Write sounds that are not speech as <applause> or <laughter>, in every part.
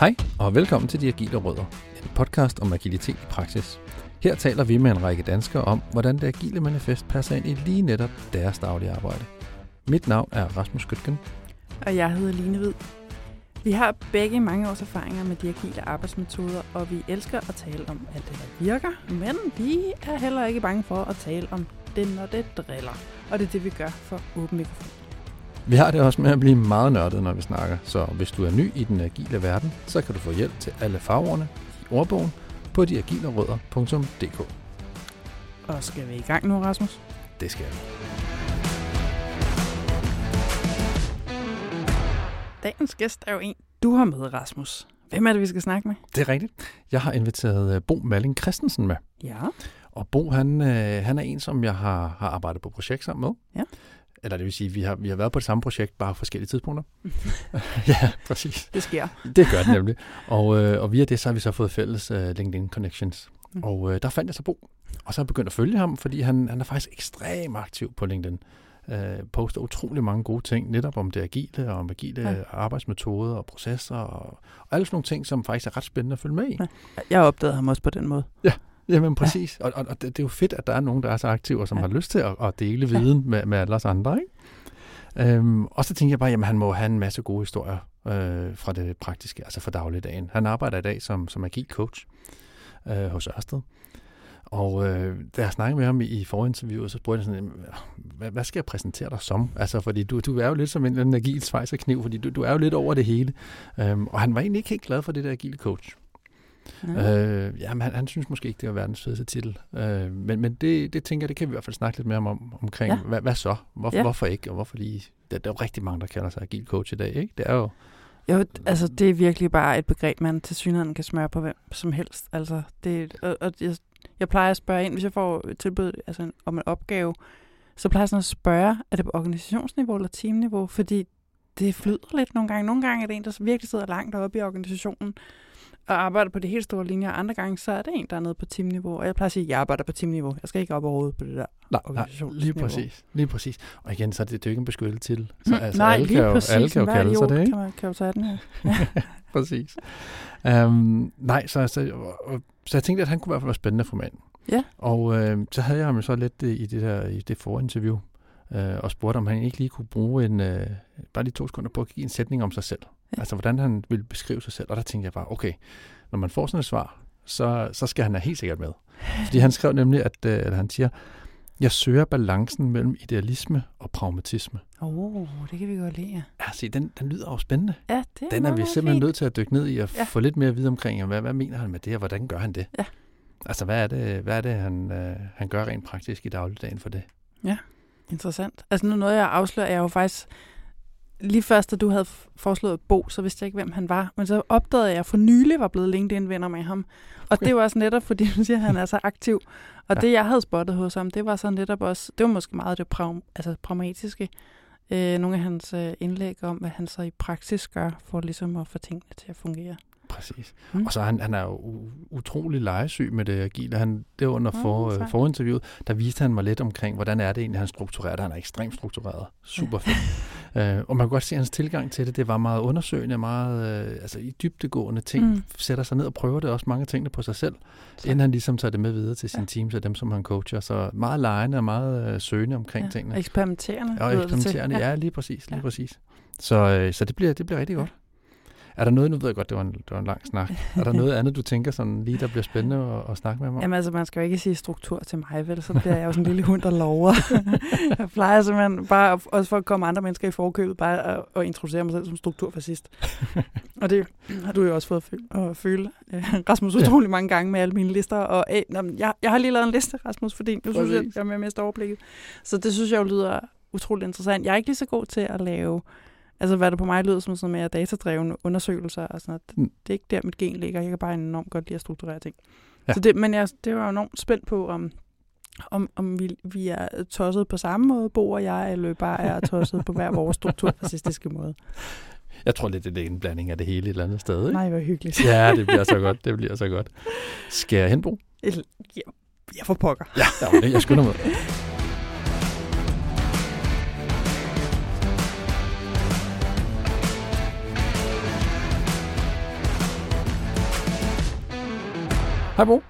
Hej og velkommen til De Agile Rødder, en podcast om agilitet i praksis. Her taler vi med en række danskere om, hvordan det agile manifest passer ind i lige netop deres daglige arbejde. Mit navn er Rasmus Skytgen. Og jeg hedder Line Hvid. Vi har begge mange års erfaringer med de agile arbejdsmetoder, og vi elsker at tale om alt det, der virker, men vi er heller ikke bange for at tale om det, når det driller. Og det er det, vi gør for åben mikrofon. Vi har det også med at blive meget nørdet, når vi snakker, så hvis du er ny i den agile verden, så kan du få hjælp til alle farverne i ordbogen på deagilerødder.dk. Og skal vi i gang nu, Rasmus? Det skal vi. Dagens gæst er jo en, du har med, Rasmus. Hvem er det, vi skal snakke med? Det er rigtigt. Jeg har inviteret øh, Bo Malling Christensen med. Ja. Og Bo, han, øh, han er en, som jeg har, har arbejdet på projekt sammen med. Ja. Eller det vil sige, vi har, vi har været på det samme projekt, bare på forskellige tidspunkter. <laughs> ja, præcis. Det sker. Det gør det nemlig. Og, øh, og via det, så har vi så fået fælles øh, LinkedIn connections. Mm. Og øh, der fandt jeg så Bo. Og så har jeg begyndt at følge ham, fordi han, han er faktisk ekstremt aktiv på LinkedIn. Øh, poster utrolig mange gode ting, netop om det agile, og om agile ja. arbejdsmetoder og processer, og, og alle sådan nogle ting, som faktisk er ret spændende at følge med i. Ja. Jeg opdagede ham også på den måde. Ja, Jamen præcis, ja. og, og, og det, det er jo fedt, at der er nogen, der er så aktive, og som ja. har lyst til at, at dele viden ja. med, med alle os andre. Ikke? Øhm, og så tænker jeg bare, at han må have en masse gode historier øh, fra det praktiske, altså fra dagligdagen. Han arbejder i dag som, som agil coach øh, hos Ørsted. Og øh, da jeg snakkede med ham i, i forinterviewet, så spurgte jeg sådan, hvad, hvad skal jeg præsentere dig som? Altså, fordi du, du er jo lidt som en, en agil svejserkniv, fordi du, du er jo lidt over det hele. Øhm, og han var egentlig ikke helt glad for det der agile coach. Ja. Øh, jamen, han, han synes måske ikke, det var verdens fedeste titel. Øh, men men det, det tænker jeg, det kan vi i hvert fald snakke lidt mere om, omkring. Ja. Hvad, hvad så? Hvor, ja. Hvorfor ikke? Og hvorfor lige? Der, der er jo rigtig mange, der kalder sig agil coach i dag, ikke? Det er jo... Jo, altså det er virkelig bare et begreb, man til synligheden kan smøre på hvem som helst. Altså, det, og, og jeg, jeg plejer at spørge ind, hvis jeg får tilbud altså, om en opgave, så plejer jeg sådan at spørge, er det på organisationsniveau eller teamniveau? Fordi det flyder lidt nogle gange. Nogle gange er det en, der virkelig sidder langt oppe i organisationen, og arbejder på det helt store linjer. Andre gange, så er det en, der er nede på teamniveau. Og jeg plejer at sige, at jeg arbejder på teamniveau. Jeg skal ikke op overhovedet på det der nej, nej, lige præcis. Lige præcis. Og igen, så er det, det er jo ikke en beskyttet til. Så, mm, altså, nej, alle lige kan præcis. Jo, alle kan jo kalde sig det, ikke? Kan, man, kan jo tage den her. <laughs> præcis. Um, nej, så, så, og, så jeg tænkte, at han kunne i hvert fald være spændende for mand. Ja. Og øh, så havde jeg ham så lidt i det der i det forinterview, øh, og spurgte, om han ikke lige kunne bruge en, øh, bare lige to sekunder på at give en sætning om sig selv. Ja. Altså, hvordan han ville beskrive sig selv. Og der tænkte jeg bare, okay, når man får sådan et svar, så, så skal han have helt sikkert med. Fordi han skrev nemlig, at, øh, at han siger, jeg søger balancen mellem idealisme og pragmatisme. Åh, oh, det kan vi godt lide, ja. Ja, se, den, den lyder jo spændende. Ja, det er Den er vi simpelthen fint. nødt til at dykke ned i og ja. få lidt mere at vide omkring, hvad, hvad mener han med det, og hvordan gør han det? Ja. Altså, hvad er det, hvad er det han, øh, han gør rent praktisk i dagligdagen for det? Ja, interessant. Altså, nu noget, jeg afslører, er jo faktisk lige først, da du havde foreslået Bo, så vidste jeg ikke, hvem han var. Men så opdagede jeg, at for nylig var blevet LinkedIn-venner med ham. Og okay. det var også netop, fordi du siger, at han er så aktiv. Og ja. det, jeg havde spottet hos ham, det var så netop også, det var måske meget det prag, altså pragmatiske. Øh, nogle af hans øh, indlæg om, hvad han så i praksis gør, for ligesom at få tingene til at fungere. Præcis. Mm. Og så han, han er jo utrolig legesyg med det agile. Han, det var under for, mm, forinterviewet, der viste han mig lidt omkring, hvordan er det egentlig, han strukturerer det. Han er ekstremt struktureret. Super fedt. uh, og man kan godt se, at hans tilgang til det, det var meget undersøgende, meget uh, altså, i dybdegående ting. Mm. Sætter sig ned og prøver det også mange ting på sig selv, så. inden han ligesom tager det med videre til sin ja. team, så dem, som han coacher. Så meget lejende og meget uh, søgende omkring ja. tingene. Eksperimenterende. Ja, eksperimenterende, ja. ja, lige præcis. Lige ja. præcis. Så, uh, så det, bliver, det bliver rigtig godt. Er der noget, nu ved jeg godt, det var en, det var en lang snak, er der <laughs> noget andet, du tænker sådan lige, der bliver spændende at, at snakke med mig om? Jamen altså, man skal jo ikke sige struktur til mig, vel? Så bliver jeg jo sådan en lille hund, der lover. <laughs> jeg plejer simpelthen bare, også for at komme andre mennesker i forkøbet, bare at, at introducere mig selv som strukturfascist. <laughs> og det har du jo også fået at føle, Rasmus, utrolig ja. mange gange med alle mine lister. Og øh, jeg, jeg har lige lavet en liste, Rasmus, fordi nu synes jeg, jeg er med mest overblikket. Så det synes jeg jo lyder utrolig interessant. Jeg er ikke lige så god til at lave Altså, hvad der på mig lyder som sådan mere datadrevne undersøgelser og sådan noget. Mm. Det er ikke der, mit gen ligger. Jeg kan bare enormt godt lide at strukturere ting. Ja. Så det, men jeg, det var enormt spændt på, om, om, om vi, vi er tosset på samme måde, Bo og jeg, eller bare er tosset på hver vores strukturfascistiske måde. Jeg tror lidt, det er en blanding af det hele et eller andet sted. Ikke? Nej, hvor hyggeligt. ja, det bliver så godt. Det bliver så godt. Skal jeg hen, Bo? Jeg, jeg får pokker. Ja, jeg skynder mig. <laughs> Hej Bo.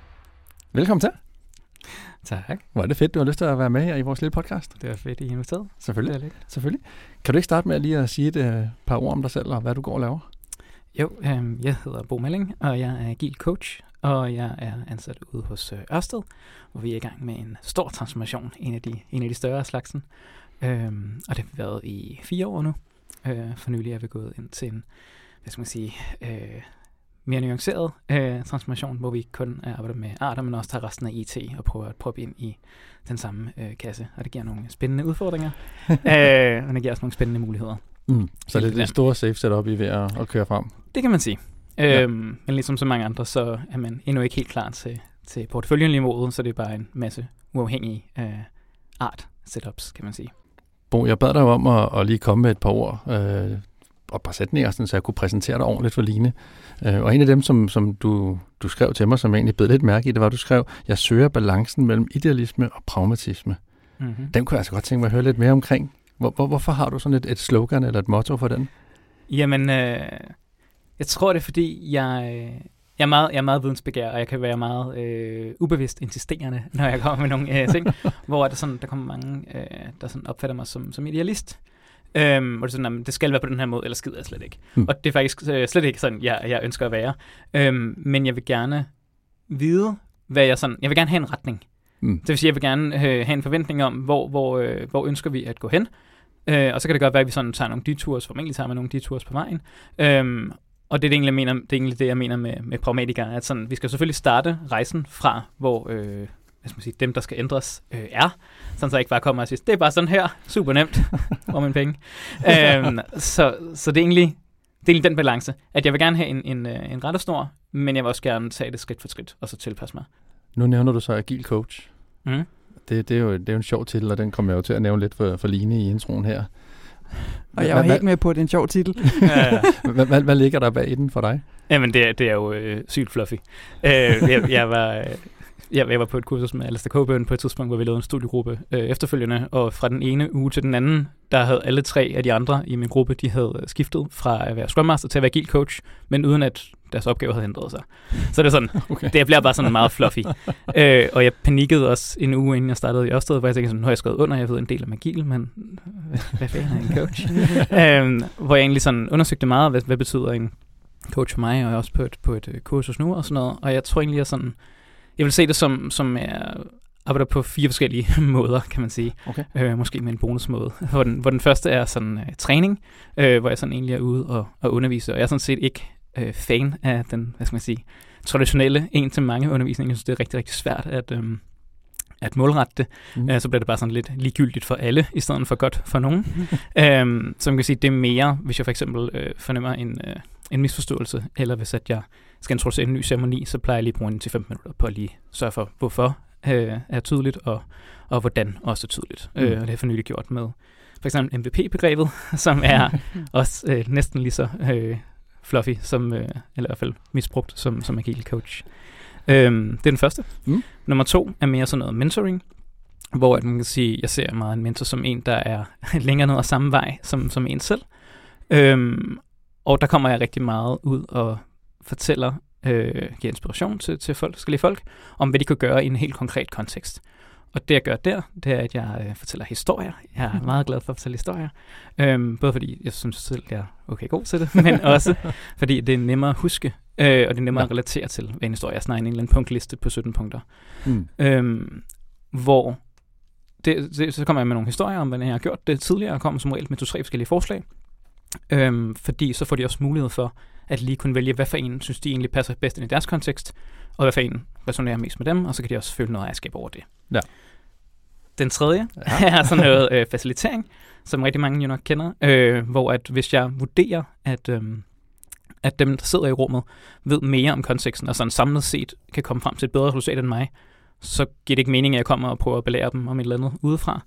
Velkommen til. Tak. Hvor er det fedt, du har lyst til at være med her i vores lille podcast. Det var fedt, I er inviteret. Selvfølgelig. Det er. Selvfølgelig. Kan du ikke starte med at lige at sige et øh, par ord om dig selv, og hvad du går og laver? Jo, øhm, jeg hedder Bo Melling, og jeg er agil coach, og jeg er ansat ude hos øh, Ørsted, hvor vi er i gang med en stor transformation, en af de, en af de større af slagsen. Øhm, og det har været i fire år nu. Øh, for nylig er vi gået ind til en, hvad skal man sige, øh, mere nuanceret øh, transformation, hvor vi ikke kun arbejder med arter, men også tager resten af IT og prøver at proppe ind i den samme øh, kasse. Og det giver nogle spændende udfordringer, <laughs> øh, og det giver også nogle spændende muligheder. Mm. Så det er det store safe setup, I er ved at, at køre frem. Det kan man sige. Ja. Øhm, men ligesom så mange andre, så er man endnu ikke helt klar til, til porteføljeniveauet, så det er bare en masse uafhængige øh, art setups, kan man sige. Bo, jeg bad dig om at, at lige komme med et par ord øh, og par sætninger, sådan, så jeg kunne præsentere dig ordentligt for Line. Øh, og en af dem, som, som du, du skrev til mig, som jeg egentlig bed lidt mærke i, det var, at du skrev, jeg søger balancen mellem idealisme og pragmatisme. Mm-hmm. Den kunne jeg altså godt tænke mig at høre lidt mere omkring. Hvor, hvor, hvorfor har du sådan et, et slogan eller et motto for den? Jamen, øh, jeg tror det er fordi, jeg, jeg, er meget, jeg er meget vidensbegær, og jeg kan være meget øh, ubevidst insisterende, når jeg kommer med nogle øh, ting, <laughs> hvor der, sådan, der kommer mange, øh, der sådan opfatter mig som, som idealist. Øhm, og det er sådan, jamen, det skal være på den her måde, eller skider jeg slet ikke. Mm. Og det er faktisk øh, slet ikke sådan, jeg, jeg ønsker at være. Øhm, men jeg vil gerne vide, hvad jeg sådan, jeg vil gerne have en retning. Mm. Det vil sige, jeg vil gerne øh, have en forventning om, hvor, hvor, øh, hvor ønsker vi at gå hen. Øh, og så kan det godt være, at vi sådan tager nogle detours, formentlig tager man nogle detours på vejen. Øhm, og det er det, egentlig, mener, det er egentlig det, jeg mener med, med pragmatikere, at sådan, vi skal selvfølgelig starte rejsen fra, hvor øh, hvad skal man sige, dem, der skal ændres, øh, er. Sådan så jeg ikke bare kommer og siger, det er bare sådan her, super nemt, <laughs> hvor mine penge. øhm, så, så det er egentlig det er egentlig den balance, at jeg vil gerne have en, en, øh, en rettesnor, men jeg vil også gerne tage det skridt for skridt, og så tilpasse mig. Nu nævner du så agil coach. Mm. Det, det, er jo, det er jo en sjov titel, og den kommer jeg jo til at nævne lidt for, for Line i introen her. Og jeg var helt med på, at det er en sjov titel. <laughs> Hvad, hvad, hvad ligger der bag i den for dig? Jamen, det, er- det er jo øh, sygt fluffy. Øh, jeg, jeg, var, øh, jeg, var på et kursus med Alistair Coburn på et tidspunkt, hvor vi lavede en studiegruppe øh, efterfølgende, og fra den ene uge til den anden, der havde alle tre af de andre i min gruppe, de havde øh, skiftet fra at være Scrum Master til at være Agile Coach, men uden at deres opgave havde ændret sig. Så det er sådan, <laughs> Okay. det bliver bare sådan meget fluffy. <laughs> øh, og jeg panikkede også en uge, inden jeg startede i Ørsted, hvor jeg tænkte sådan, nu har jeg skrevet under, jeg ved en del om agil, men hvad, hvad fanden er en coach? <laughs> øhm, hvor jeg egentlig sådan undersøgte meget, hvad, hvad betyder en coach for mig, og jeg er også på et, på et øh, kursus nu og sådan noget. Og jeg tror egentlig, jeg sådan, jeg vil se det som, som jeg arbejder på fire forskellige <laughs> måder, kan man sige. Okay. Øh, måske med en bonusmåde. <laughs> Hvor den, hvor den første er sådan øh, træning, øh, hvor jeg sådan egentlig er ude og, og undervise. Og jeg er sådan set ikke øh, fan af den, hvad skal man sige, traditionelle en til mange undervisning. Jeg synes, det er rigtig, rigtig svært at, øhm, at målrette det. Mm. Mm. Øh, så bliver det bare sådan lidt ligegyldigt for alle, i stedet for godt for nogen. <laughs> øhm, så man kan sige, det er mere, hvis jeg for eksempel øh, fornemmer en, øh, en misforståelse, eller hvis at jeg skal introducere en ny ceremoni, så plejer jeg lige at bruge en til 15 minutter på at lige sørge for, hvorfor øh, er tydeligt, og, og hvordan også er tydeligt. Mm. Mm. Øh, og det har jeg for nylig gjort med for eksempel MVP-begrebet, <laughs> som er <laughs> også øh, næsten lige så øh, fluffy, som, øh, eller i hvert fald misbrugt som, som agile coach. Øhm, det er den første. Mm. Nummer to er mere sådan noget mentoring, hvor at man kan sige, jeg ser meget en mentor som en, der er <laughs> længere ned ad samme vej som, som en selv. Øhm, og der kommer jeg rigtig meget ud og fortæller, øh, giver inspiration til, til folk, forskellige folk, om hvad de kan gøre i en helt konkret kontekst. Og det jeg gør der, det er, at jeg øh, fortæller historier. Jeg er meget glad for at fortælle historier. Øhm, både fordi jeg synes selv, jeg er okay god til det, <laughs> men også fordi det er nemmere at huske, øh, og det er nemmere Ja. at relatere til ved en historie. Jeg snakker en eller anden punktliste på 17 punkter. Mm. Øhm, hvor det, det, så kommer jeg med nogle historier om, hvordan jeg har gjort det tidligere, og kommer som regel med to-tre forskellige forslag. Øhm, fordi så får de også mulighed for at lige kunne vælge, hvad for en synes de egentlig passer bedst ind i deres kontekst, og hvad for en resonerer mest med dem, og så kan de også føle noget ejerskab over det. Ja. Den tredje Ja. <laughs> er sådan noget øh, facilitering, som rigtig mange jo nok kender, øh, hvor at hvis jeg vurderer, at, øh, at dem, der sidder i rummet, ved mere om konteksten, og sådan samlet set kan komme frem til et bedre resultat end mig, så giver det ikke mening, at jeg kommer og prøver at belære dem om et eller andet udefra.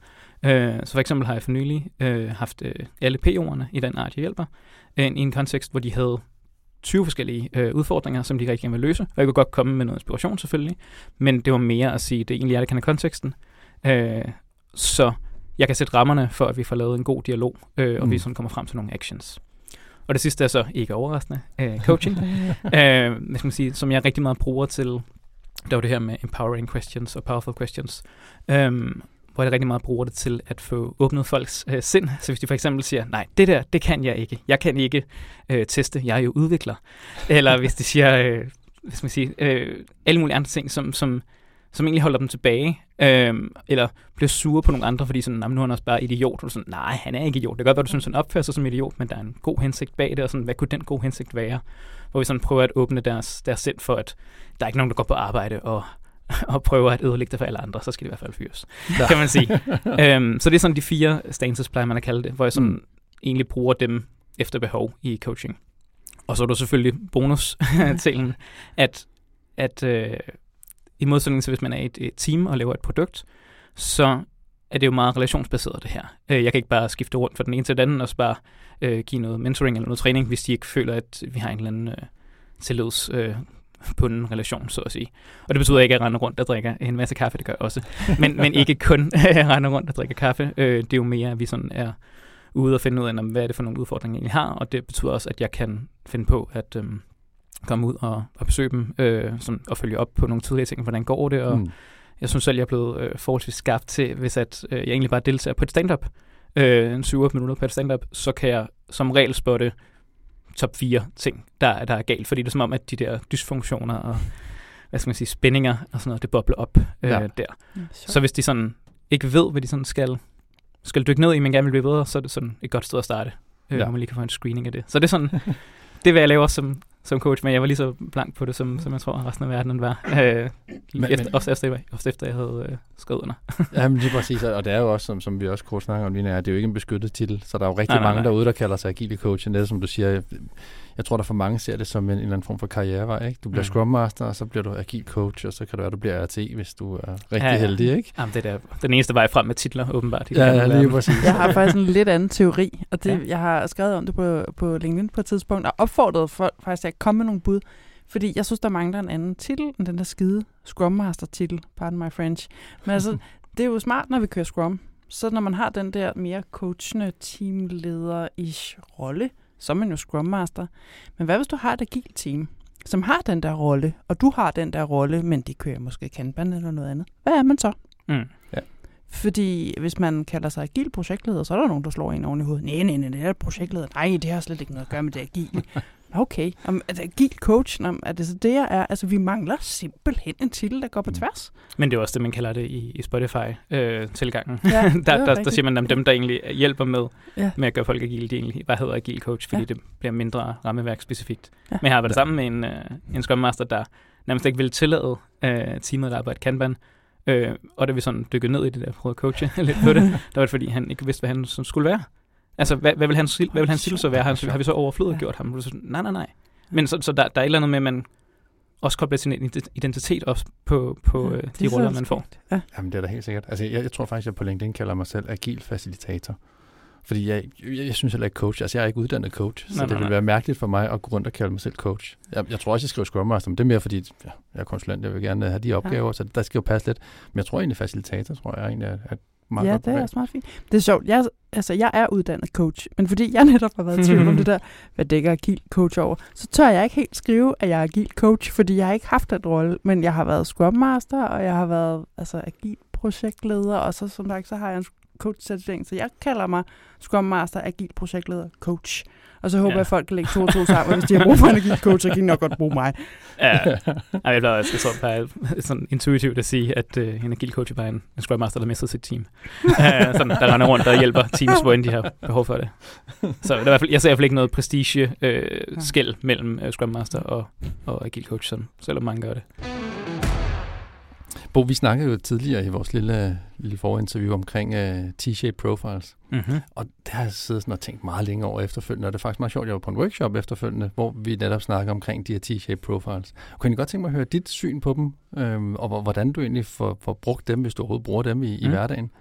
Øh, så for eksempel har jeg for nylig øh, haft øh, alle P-ordene i den art, jeg hjælper, øh, i en kontekst, hvor de havde 20 forskellige øh, udfordringer, som de rigtig gerne vil løse. Og jeg kunne godt komme med noget inspiration selvfølgelig, men det var mere at sige, at det egentlig er, der kender konteksten. Øh, så jeg kan sætte rammerne for, at vi får lavet en god dialog, øh, og Mm. vi sådan kommer frem til nogle actions. Og det sidste er så ikke overraskende, øh, coaching, <laughs> øh, hvad skal man sige, som jeg rigtig meget bruger til der var det her med empowering questions og powerful questions, øhm, hvor jeg rigtig meget bruger det til at få åbnet folks øh, sind. Så hvis de for eksempel siger, nej, det der, det kan jeg ikke. Jeg kan ikke øh, teste, jeg er jo udvikler. Eller hvis de siger, øh, hvis skal man sige, øh, alle mulige andre ting, som, som, som egentlig holder dem tilbage, øh, eller bliver sure på nogle andre, fordi sådan, nu er han også bare idiot. Og sådan, nej, han er ikke idiot. Det kan godt være, du synes, han opfører sig som idiot, men der er en god hensigt bag det, og sådan, hvad kunne den gode hensigt være? Hvor vi sådan prøver at åbne deres, deres sind for, at der er ikke nogen, der går på arbejde og <laughs> og prøver at ødelægge det for alle andre, så skal det i hvert fald fyres, ja. kan man sige. <laughs> øhm, så det er sådan de fire stances, plejer man at kalde det, hvor jeg sådan mm. egentlig bruger dem efter behov i coaching. Og så er der selvfølgelig bonus til, <laughs> at, at øh, i modsætning til hvis man er et, et team og laver et produkt, så er det jo meget relationsbaseret det her. Øh, jeg kan ikke bare skifte rundt fra den ene til den anden og så bare øh, give noget mentoring eller noget træning, hvis de ikke føler, at vi har en eller anden øh, tillids øh, på en relation, så at sige. Og det betyder ikke, at jeg render rundt og drikker en masse kaffe, det gør jeg også. Men, men ikke kun <laughs> at rende rundt og drikke kaffe. Øh, det er jo mere, at vi sådan er ude og finde ud af, hvad er det for nogle udfordringer, jeg har, og det betyder også, at jeg kan finde på at øh, komme ud og, og besøge dem øh, sådan, og følge op på nogle tidligere ting, hvordan går det, og mm. jeg synes selv, jeg er blevet øh, forholdsvis skabt til, hvis at, øh, jeg egentlig bare deltager på et stand-up, øh, en 7 minutter på et stand-up, så kan jeg som regel spotte top 4 ting, der, der er galt, fordi det er som om, at de der dysfunktioner og hvad skal man sige, spændinger og sådan noget, det bobler op øh, ja. der. Ja, så hvis de sådan ikke ved, hvad de sådan skal, skal dykke ned i, men gerne vil blive bedre, så er det sådan et godt sted at starte, øh, ja. hvor man lige kan få en screening af det. Så det er sådan, det vil jeg lave også som, som coach, men jeg var lige så blank på det, som, som jeg tror resten af verden var. <laughs> Øh, men, efter, men, også, efter, også efter jeg havde øh, skrevet under. <laughs> ja, men lige præcis, og det er jo også, som, som vi også kort snakker om lige det er jo ikke en beskyttet titel, så der er jo rigtig nej, mange nej, nej. derude, der kalder sig agile coach, det som du siger, jeg tror, der for mange ser det som en, en eller anden form for karrierevej. Ikke? Du bliver mm. Scrum Master, og så bliver du agil coach, og så kan det være, at du bliver RT, hvis du er rigtig ja, ja. heldig. Ikke? Jamen, det er den eneste vej frem med titler, åbenbart. Ja, ja, lige præcis. Jeg har faktisk en lidt anden teori, og det, ja. jeg har skrevet om det på, på LinkedIn på et tidspunkt, og opfordret folk faktisk at komme med nogle bud. Fordi jeg synes, der mangler en anden titel end den der skide Scrum Master-titel, pardon my French. Men altså, <laughs> det er jo smart, når vi kører Scrum. Så når man har den der mere coachende teamleder-ish rolle, så er man jo Scrum Master. Men hvad hvis du har et agilt team, som har den der rolle, og du har den der rolle, men de kører måske Kanban eller noget andet? Hvad er man så? Mm. Ja. Fordi hvis man kalder sig agil projektleder, så er der nogen, der slår en oven i hovedet. Nej, nej, nej, det er projektleder. Nej, det har slet ikke noget at gøre med det agile. Okay, om, er det agil coach? Om, er det så det, jeg er? Altså, vi mangler simpelthen en titel, der går på mm. tværs. Men det er også det, man kalder det i, i Spotify-tilgangen. Øh, ja, <laughs> der, der, der siger man, at dem, der egentlig hjælper med, ja. med at gøre folk agile, de egentlig bare hedder agil coach, fordi ja. det bliver mindre rammeværk specifikt. Ja. Men jeg har været sammen med en, uh, en Scrum Master, der nærmest ikke ville tillade uh, teamet, der arbejder Kanban, Øh, og da vi sådan dykkede ned i det der, prøvede at coache <laughs> lidt på det, <laughs> der var det fordi, han ikke vidste, hvad han skulle være. Altså, hvad, hvad vil han, hvad vil han så være? Har, har vi så overflødet gjort ham? Så, nej, nej, nej. Men så, så der, der er et eller andet med, at man også kobler sin identitet op på, på ja, de roller, man får. Ja. Jamen, det er da helt sikkert. Altså, jeg, jeg tror faktisk, at jeg på LinkedIn kalder mig selv agil facilitator. Fordi jeg, jeg, jeg synes heller ikke coach. Altså, jeg er ikke uddannet coach, så nej, det nej, vil være mærkeligt for mig at gå rundt og kalde mig selv coach. Jeg, jeg tror også, jeg skriver Scrum Master, men det er mere fordi, ja, jeg er konsulent, jeg vil gerne have de opgaver, ja. så der skal jo passe lidt. Men jeg tror egentlig, facilitator, tror jeg egentlig, at meget Ja, det er også meget fint. Det er sjovt. Jeg, altså, jeg er uddannet coach, men fordi jeg netop har været i tvivl om <laughs> det der, hvad dækker agil coach over, så tør jeg ikke helt skrive, at jeg er agil coach, fordi jeg har ikke haft den rolle, men jeg har været Scrum Master, og jeg har været altså, agil projektleder, og så som sagt, så har jeg en coach-certificering, så jeg kalder mig Scrum Master, agil projektleder, coach. Og så håber ja. jeg, at folk kan lægge to og to sammen, hvis de har brug for en coach, så kan de nok godt bruge mig. ja, jeg bliver også så bare sådan intuitivt at sige, at uh, en agil coach er bare en, en Scrum Master, der mister sit team. <laughs> uh, sådan, der render rundt og hjælper teams, hvor de har behov for det. Så der er i hvert fald, jeg ser i hvert fald ikke noget prestige-skæld uh, mellem uh, Scrum Master og, og agil coach, sådan, selvom mange gør det. Bo, vi snakkede jo tidligere i vores lille, lille forinterview omkring uh, T-shape profiles. Mm-hmm. Og det har jeg siddet sådan og tænkt meget længe over efterfølgende, og det er faktisk meget sjovt, jeg var på en workshop efterfølgende, hvor vi netop snakker omkring de her T-shape profiles. Kunne jeg godt tænke mig at høre dit syn på dem, øhm, og hvordan du egentlig får, får brugt dem, hvis du overhovedet bruger dem i, mm. i hverdagen?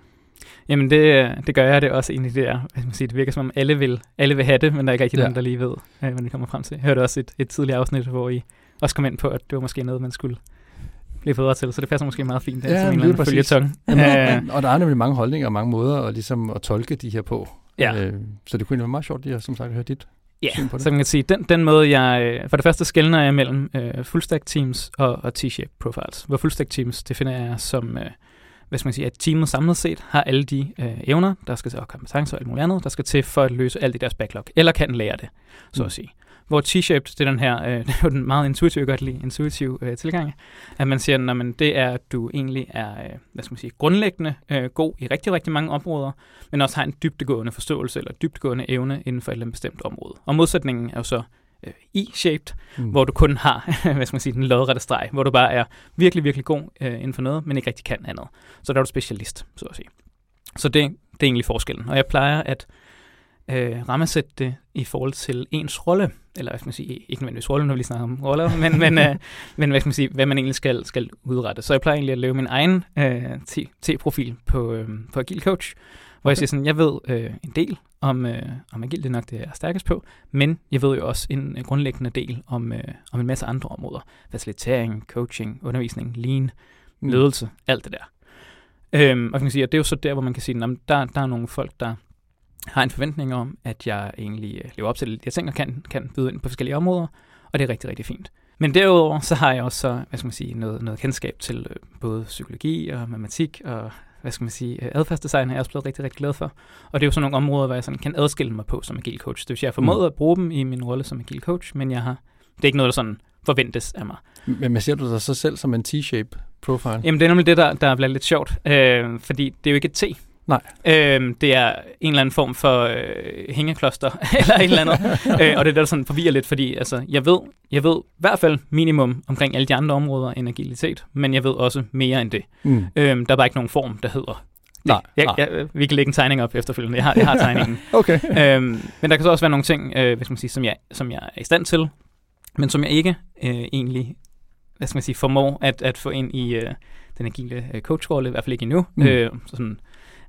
Jamen det, det gør jeg det også egentlig der. Hvad man sige, det virker som om alle vil, alle vil have det, men der er ikke rigtig ja. nogen, der lige ved, hvad det kommer frem til. Jeg hørte også et, et tidligere afsnit, hvor I også kom ind på, at det var måske noget, man skulle blive bedre til, så det passer måske meget fint, ja, som en eller anden Ja, og der er nemlig mange holdninger og mange måder at, ligesom at tolke de her på. Ja. Øh, så det kunne være meget sjovt lige at, som sagt, høre dit Ja, det? så man kan sige, den, den måde, jeg... øh, For det første skældner jeg mellem øh, fullstack teams og, og T-shape profiles. Hvor fullstack teams definerer jeg som, øh, hvad skal man sige, at teamet samlet set har alle de øh, evner, der skal til, og kompetencer og alt muligt andet, der skal til for at løse alt i deres backlog, eller kan lære det, så Mm. at sige. Hvor T-shaped, det er den her, øh, <laughs> det er jo den meget intuitive, godt lide, intuitiv øh, tilgang, at man siger, at det er, at du egentlig er, øh, hvad skal man sige, grundlæggende øh, god i rigtig, rigtig mange områder, men også har en dybdegående forståelse eller dybdegående evne inden for et eller andet bestemt område. Og modsætningen er jo så øh, E-shaped, Mm. hvor du kun har, <laughs> hvad skal man sige, den lodrette streg, hvor du bare er virkelig, virkelig god øh, inden for noget, men ikke rigtig kan andet. Så der er du specialist, så at sige. Så det, det er egentlig forskellen. Og jeg plejer at øh, rammesætte det i forhold til ens rolle, eller hvad skal man sige, ikke nødvendigvis rolle, når vi lige snakker om roller, <laughs> men, men, øh, men hvad skal man sige, hvad man egentlig skal, skal udrette. Så jeg plejer egentlig at lave min egen øh, T-profil på, øh, på Agile Coach, hvor jeg siger sådan, jeg ved øh, en del om, øh, om Agile, det er nok det, jeg er stærkest på, men jeg ved jo også en øh, grundlæggende del om, øh, om en masse andre områder. Facilitering, coaching, undervisning, lean, Mm. ledelse, alt det der. Øhm, og kan man sige, at det er jo så der, hvor man kan sige, at der, der er nogle folk, der har en forventning om, at jeg egentlig øh, lever op til de her ting, og kan, kan byde ind på forskellige områder, og det er rigtig, rigtig fint. Men derudover, så har jeg også så, hvad skal man sige, noget, noget kendskab til øh, både psykologi og matematik og hvad skal man sige, øh, adfærdsdesign er jeg også blevet rigtig, rigtig glad for. Og det er jo sådan nogle områder, hvor jeg sådan kan adskille mig på som agil coach. Det vil sige, jeg har formået Mm. at bruge dem i min rolle som agil coach, men jeg har, det er ikke noget, der sådan forventes af mig. Men, men ser du dig så selv som en T-shape profile? Jamen, det er nemlig det, der, der bliver lidt sjovt, øh, fordi det er jo ikke et T. Nej. Øh, det er en eller anden form for øh, hængekloster, <laughs> eller et eller andet. <laughs> øh, og det er der sådan forvirrer lidt, fordi altså, jeg, ved, jeg ved i hvert fald minimum omkring alle de andre områder end agilitet, men jeg ved også mere end det. Mm. Øh, der er bare ikke nogen form, der hedder det. Nej, jeg, nej. Jeg, vi kan lægge en tegning op efterfølgende. Jeg har, jeg har <laughs> tegningen. Okay. øhm, men der kan så også være nogle ting, øh, hvad skal man sige, som, jeg, som jeg er i stand til, men som jeg ikke øh, egentlig hvad skal man sige, formår at, at få ind i øh, den agile øh, coachrolle, i hvert fald ikke endnu. Mm. Øh, så sådan,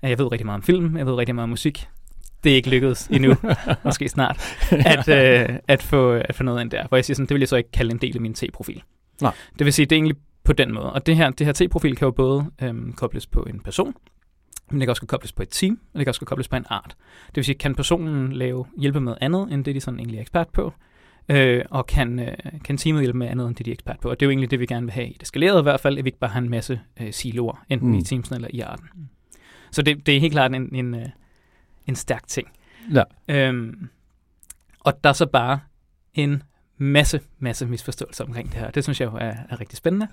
jeg ved rigtig meget om film, jeg ved rigtig meget om musik. Det er ikke lykkedes endnu, <laughs> måske snart, at, øh, at, få, at få noget ind der. Hvor jeg siger sådan, det vil jeg så ikke kalde en del af min T-profil. Nej. Det vil sige, det er egentlig på den måde. Og det her, det her T-profil kan jo både øhm, kobles på en person, men det kan også kobles på et team, og det kan også kobles på en art. Det vil sige, kan personen lave hjælpe med andet, end det de sådan egentlig er ekspert på, øh, og kan, øh, kan teamet hjælpe med andet, end det de er ekspert på. Og det er jo egentlig det, vi gerne vil have i det skalerede i hvert fald, at vi ikke bare har en masse øh, siloer, enten Mm. mm. i teamsen eller i arten. Så det, det er helt klart en, en, øh, en stærk ting. Ja. Øhm, og der er så bare en masse, masse misforståelser omkring det her. Det synes jeg jo er, er rigtig spændende.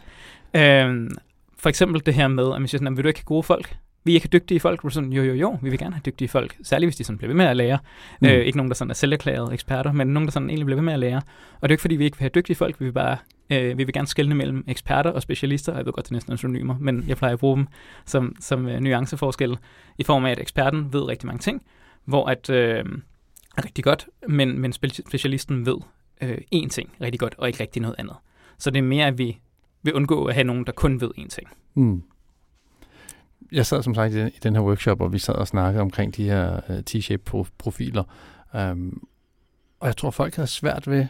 Øhm, for eksempel det her med, at man siger sådan, vil du ikke have gode folk? Vi ikke have dygtige folk? Sådan, jo, jo, jo, vi vil gerne have dygtige folk. Særligt hvis de sådan bliver ved med at lære. Mm. Øh, ikke nogen, der sådan er selverklærede eksperter, men nogen, der sådan egentlig bliver ved med at lære. Og det er ikke, fordi vi ikke vil have dygtige folk. Vi vil bare øh, vi vil gerne skelne mellem eksperter og specialister. Jeg ved godt, det er næsten synonymer, men jeg plejer at bruge dem som, som øh, nuanceforskel i form af, at eksperten ved rigtig mange ting, hvor at øh, er rigtig godt, men, men specialisten ved øh, én ting rigtig godt, og ikke rigtig noget andet. Så det er mere, at vi vil undgå at have nogen, der kun ved én ting. Mm. Jeg sad som sagt i den, her workshop, og vi sad og snakkede omkring de her øh, T-shape-profiler. Um, og jeg tror, folk havde svært ved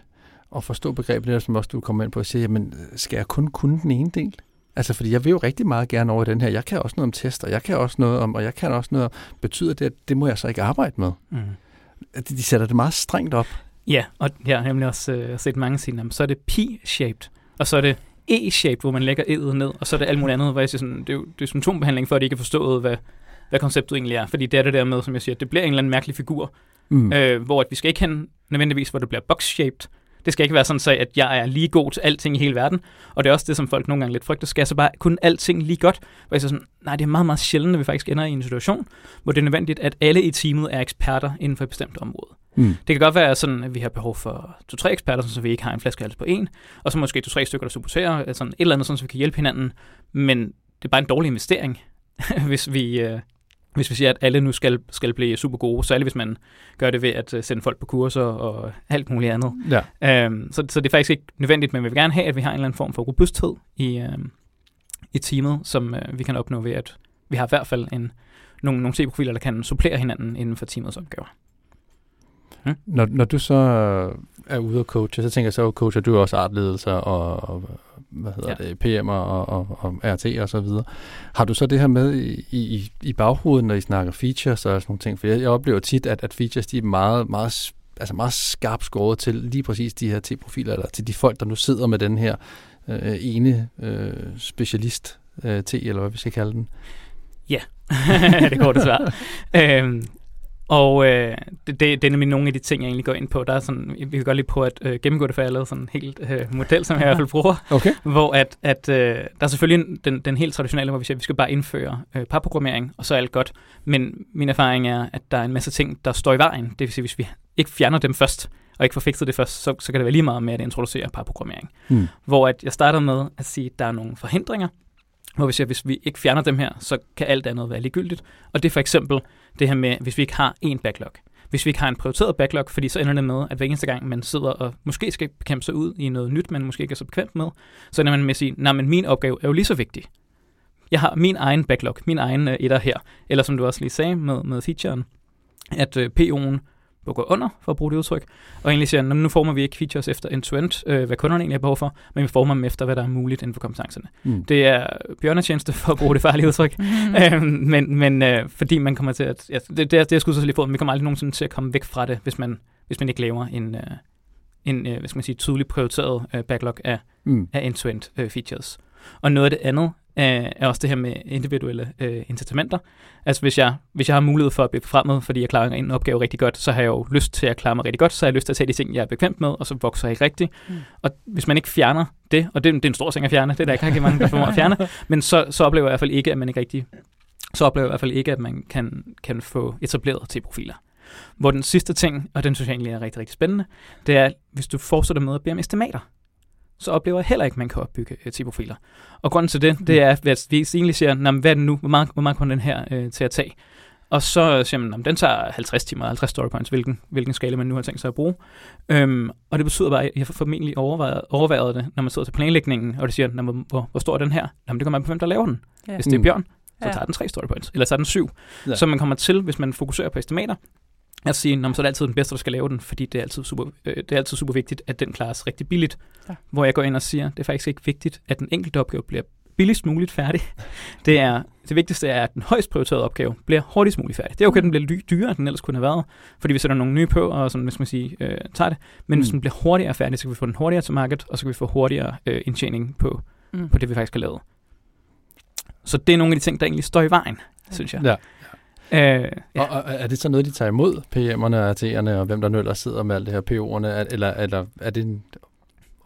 at forstå begrebet, som også du kom ind på, at sige, jamen, skal jeg kun kunne den ene del? Altså, fordi jeg vil jo rigtig meget gerne over i den her. Jeg kan også noget om tester, jeg kan også noget om, og jeg kan også noget om, betyder det, at det må jeg så ikke arbejde med? Mm. De, de sætter det meget strengt op. Ja, og jeg har nemlig også øh, set mange sige, så er det P-shaped, og så er det E-shaped, hvor man lægger E'et ned, og så er det alt muligt andet, hvor jeg siger sådan, det er jo det er symptombehandling, for at de ikke har forstået, hvad, hvad konceptet egentlig er. Fordi det er det der med, som jeg siger, det bliver en eller anden mærkelig figur, mm. øh, hvor at vi skal ikke hen nødvendigvis, hvor det bliver box-shaped. Det skal ikke være sådan, så at jeg er lige god til alting i hele verden. Og det er også det, som folk nogle gange lidt frygter. Skal jeg så bare kun alting lige godt? Hvor jeg siger sådan, nej, det er meget, meget sjældent, at vi faktisk ender i en situation, hvor det er nødvendigt, at alle i teamet er eksperter inden for et bestemt område. Mm. Det kan godt være sådan, at vi har behov for to-tre eksperter, så vi ikke har en flaskehals på en, og så måske to-tre stykker, der supporterer, altså et eller andet, sådan, så vi kan hjælpe hinanden. Men det er bare en dårlig investering, <laughs> hvis vi, øh, hvis vi siger, at alle nu skal, skal blive super gode, særligt hvis man gør det ved at øh, sende folk på kurser og alt muligt andet. Ja. Øhm, så, så det er faktisk ikke nødvendigt, men vi vil gerne have, at vi har en eller anden form for robusthed i, øhm, i teamet, som øh, vi kan opnå ved, at vi har i hvert fald en, nogle, nogle C-profiler, der kan supplere hinanden inden for teamets opgaver. Når, når du så er ude og coache, så tænker jeg så, coacher du også artledelser og, og hvad hedder Ja. det, PM'er og, og, og RT og så videre. Har du så det her med i, i, i baghovedet, når I snakker features og sådan nogle ting? For jeg, jeg oplever tit, at, at features de er meget, meget altså meget skarpt skåret til lige præcis de her T-profiler, eller til de folk, der nu sidder med den her øh, ene øh, specialist øh, T, eller hvad vi skal kalde den. Ja, <laughs> det går desværre. <laughs> øhm, og øh, det, det, er nemlig nogle af de ting, jeg egentlig går ind på. Der er sådan, vi kan godt lige på at øh, gennemgå det, for jeg har lavet sådan en helt øh, model, som jeg i hvert fald bruger. Okay. Hvor at, at øh, der er selvfølgelig den, den helt traditionelle, hvor vi siger, at vi skal bare indføre øh, parprogrammering, og så er alt godt. Men min erfaring er, at der er en masse ting, der står i vejen. Det vil sige, hvis vi ikke fjerner dem først, og ikke får fikset det først, så, så kan det være lige meget med at introducere parprogrammering. Hmm. Hvor at jeg starter med at sige, at der er nogle forhindringer, hvor vi siger, at hvis vi ikke fjerner dem her, så kan alt andet være ligegyldigt. Og det er for eksempel det her med, hvis vi ikke har en backlog. Hvis vi ikke har en prioriteret backlog, fordi så ender det med, at hver eneste gang, man sidder og måske skal kæmpe sig ud i noget nyt, man måske ikke er så bekvemt med, så ender man med at sige, nej, men min opgave er jo lige så vigtig. Jeg har min egen backlog, min egen uh, etter her. Eller som du også lige sagde med, med featuren, at øh, PO'en gå under, for at bruge det udtryk, og egentlig siger, nu former vi ikke features efter end-to-end, øh, hvad kunderne egentlig har behov for, men vi former dem efter, hvad der er muligt inden for kompetencerne. Mm. Det er bjørnetjeneste for at bruge det farlige udtryk, mm. <laughs> <laughs> øh, men, men øh, fordi man kommer til at, ja, det, det, er, det er skudt lige på, men vi kommer aldrig nogensinde til at komme væk fra det, hvis man, hvis man ikke laver en, øh, en øh, hvad skal man sige, tydeligt prioriteret øh, backlog af, mm. af end-to-end øh, features. Og noget af det andet er, er også det her med individuelle øh, incitamenter. Altså hvis jeg, hvis jeg har mulighed for at blive fremad, fordi jeg klarer en opgave rigtig godt, så har jeg jo lyst til at klare mig rigtig godt, så har jeg lyst til at tage de ting, jeg er bekvemt med, og så vokser jeg ikke rigtigt. Mm. Og hvis man ikke fjerner det, og det, det er en stor ting at fjerne, det er der ikke rigtig mange, der får at fjerne, <laughs> men så, så oplever jeg i hvert fald ikke, at man ikke rigtig så oplever jeg i hvert fald ikke, at man kan, kan få etableret T-profiler. Hvor den sidste ting, og den synes jeg egentlig er rigtig, rigtig spændende, det er, hvis du fortsætter med at bede om estimater så oplever jeg heller ikke, at man kan opbygge uh, T-profiler. Og grunden til det, det er, at vi egentlig siger, hvad er det nu, hvor meget, hvor meget kommer den her uh, til at tage? Og så siger man, at den tager 50 timer, 50 story points, hvilken, hvilken skala man nu har tænkt sig at bruge. Um, og det betyder bare, at jeg har formentlig overvejet, overvejet det, når man sidder til planlægningen, og det siger, hvor, hvor stor er den her? Jamen, det kommer man på, hvem der laver den. Ja. Hvis det er mm. Bjørn, så tager den tre story points, eller så er den syv. Ja. Så man kommer til, hvis man fokuserer på estimater, at sige, når så er det altid den bedste, der skal lave den, fordi det er altid super, øh, det er altid super vigtigt, at den klares rigtig billigt. Ja. Hvor jeg går ind og siger, det er faktisk ikke vigtigt, at den enkelte opgave bliver billigst muligt færdig. Det, er, det vigtigste er, at den højst prioriterede opgave bliver hurtigst muligt færdig. Det er okay, at den bliver dyrere, end den ellers kunne have været, fordi vi sætter nogle nye på, og sådan, hvis man sige, øh, tager det. Men mm. hvis den bliver hurtigere færdig, så kan vi få den hurtigere til markedet, og så kan vi få hurtigere øh, indtjening på, mm. på det, vi faktisk har lavet. Så det er nogle af de ting, der egentlig står i vejen, synes jeg. Ja. Øh, ja. og, og er det så noget, de tager imod, PM'erne og AT'erne, og hvem der nu ellers sidder med alt det her PO'erne, eller, eller er det en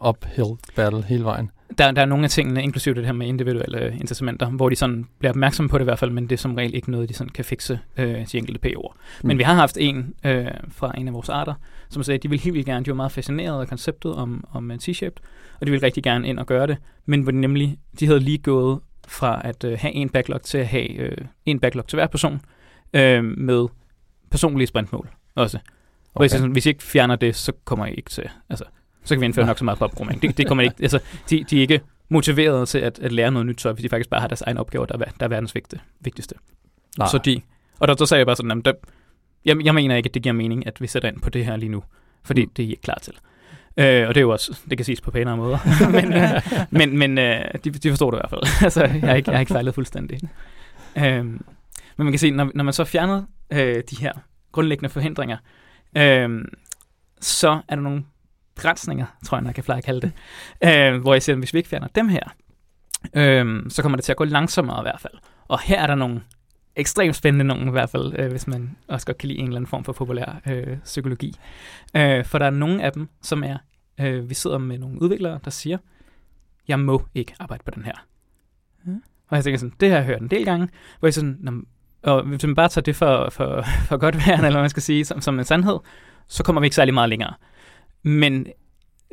uphill battle hele vejen? Der, der er nogle af tingene, inklusive det her med individuelle incitamenter, hvor de sådan bliver opmærksomme på det i hvert fald, men det er som regel ikke noget, de sådan kan fikse øh, de enkelte PO'er. Mm. Men vi har haft en øh, fra en af vores arter, som sagde, at de vil helt vildt gerne, de var meget fascineret af konceptet om, om T-shaped, og de ville rigtig gerne ind og gøre det, men hvor de nemlig, de havde lige gået fra at øh, have en backlog til at have øh, en backlog til hver person, øh, med personlige sprintmål også. Okay. Hvis, hvis I ikke fjerner det, så kommer I ikke til, altså, så kan vi indføre nok så meget popprogrammering. Det, det kommer ikke, altså, de, de er ikke motiveret til at, at lære noget nyt, så hvis de faktisk bare har deres egen opgave, der er, der er verdens vigtigste. Nej. Så de, og der, så sagde jeg bare sådan, at der, jeg, jeg mener ikke, at det giver mening, at vi sætter ind på det her lige nu, fordi mm. det er I ikke klar til. Øh, og det er jo også, det kan siges på pænere måder, <laughs> men, øh, men, men øh, de, de forstår det i hvert fald. <laughs> altså, jeg har ikke, jeg har ikke fejlet fuldstændig. Øh, men man kan se, når, når man så fjernede øh, de her grundlæggende forhindringer, øh, så er der nogle begrænsninger, tror jeg, man kan at kalde det, øh, hvor jeg siger, at hvis vi ikke fjerner dem her, øh, så kommer det til at gå langsommere i hvert fald. Og her er der nogle ekstremt spændende nogen i hvert fald, øh, hvis man også godt kan lide en eller anden form for populær øh, psykologi. Øh, for der er nogle af dem, som er, øh, vi sidder med nogle udviklere, der siger, jeg må ikke arbejde på den her. Og jeg tænker sådan, det har jeg hørt en del gange, hvor jeg sådan, og hvis man bare tager det for, for, for godt værende, eller man skal sige, som, som en sandhed, så kommer vi ikke særlig meget længere. Men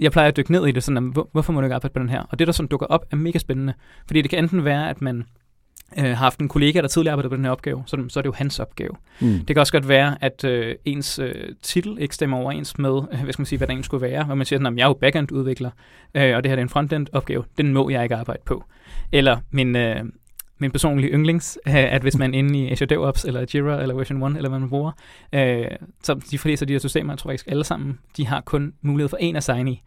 jeg plejer at dykke ned i det, sådan, hvor, hvorfor må du ikke arbejde på den her? Og det, der sådan dukker op, er mega spændende. Fordi det kan enten være, at man øh, har haft en kollega, der tidligere arbejdede på den her opgave, så, så er det jo hans opgave. Mm. Det kan også godt være, at øh, ens øh, titel ikke stemmer overens med, øh, hvad skal man sige, hvad der egentlig skulle være, hvor man siger, at jeg er jo backend-udvikler, øh, og det her er en frontend-opgave, den må jeg ikke arbejde på. Eller min, øh, min personlige yndlings, øh, at hvis man er inde i Azure DevOps, eller Jira, eller version 1, eller hvad man bruger, øh, så de fleste af de her systemer, jeg tror faktisk alle sammen, de har kun mulighed for en assign i.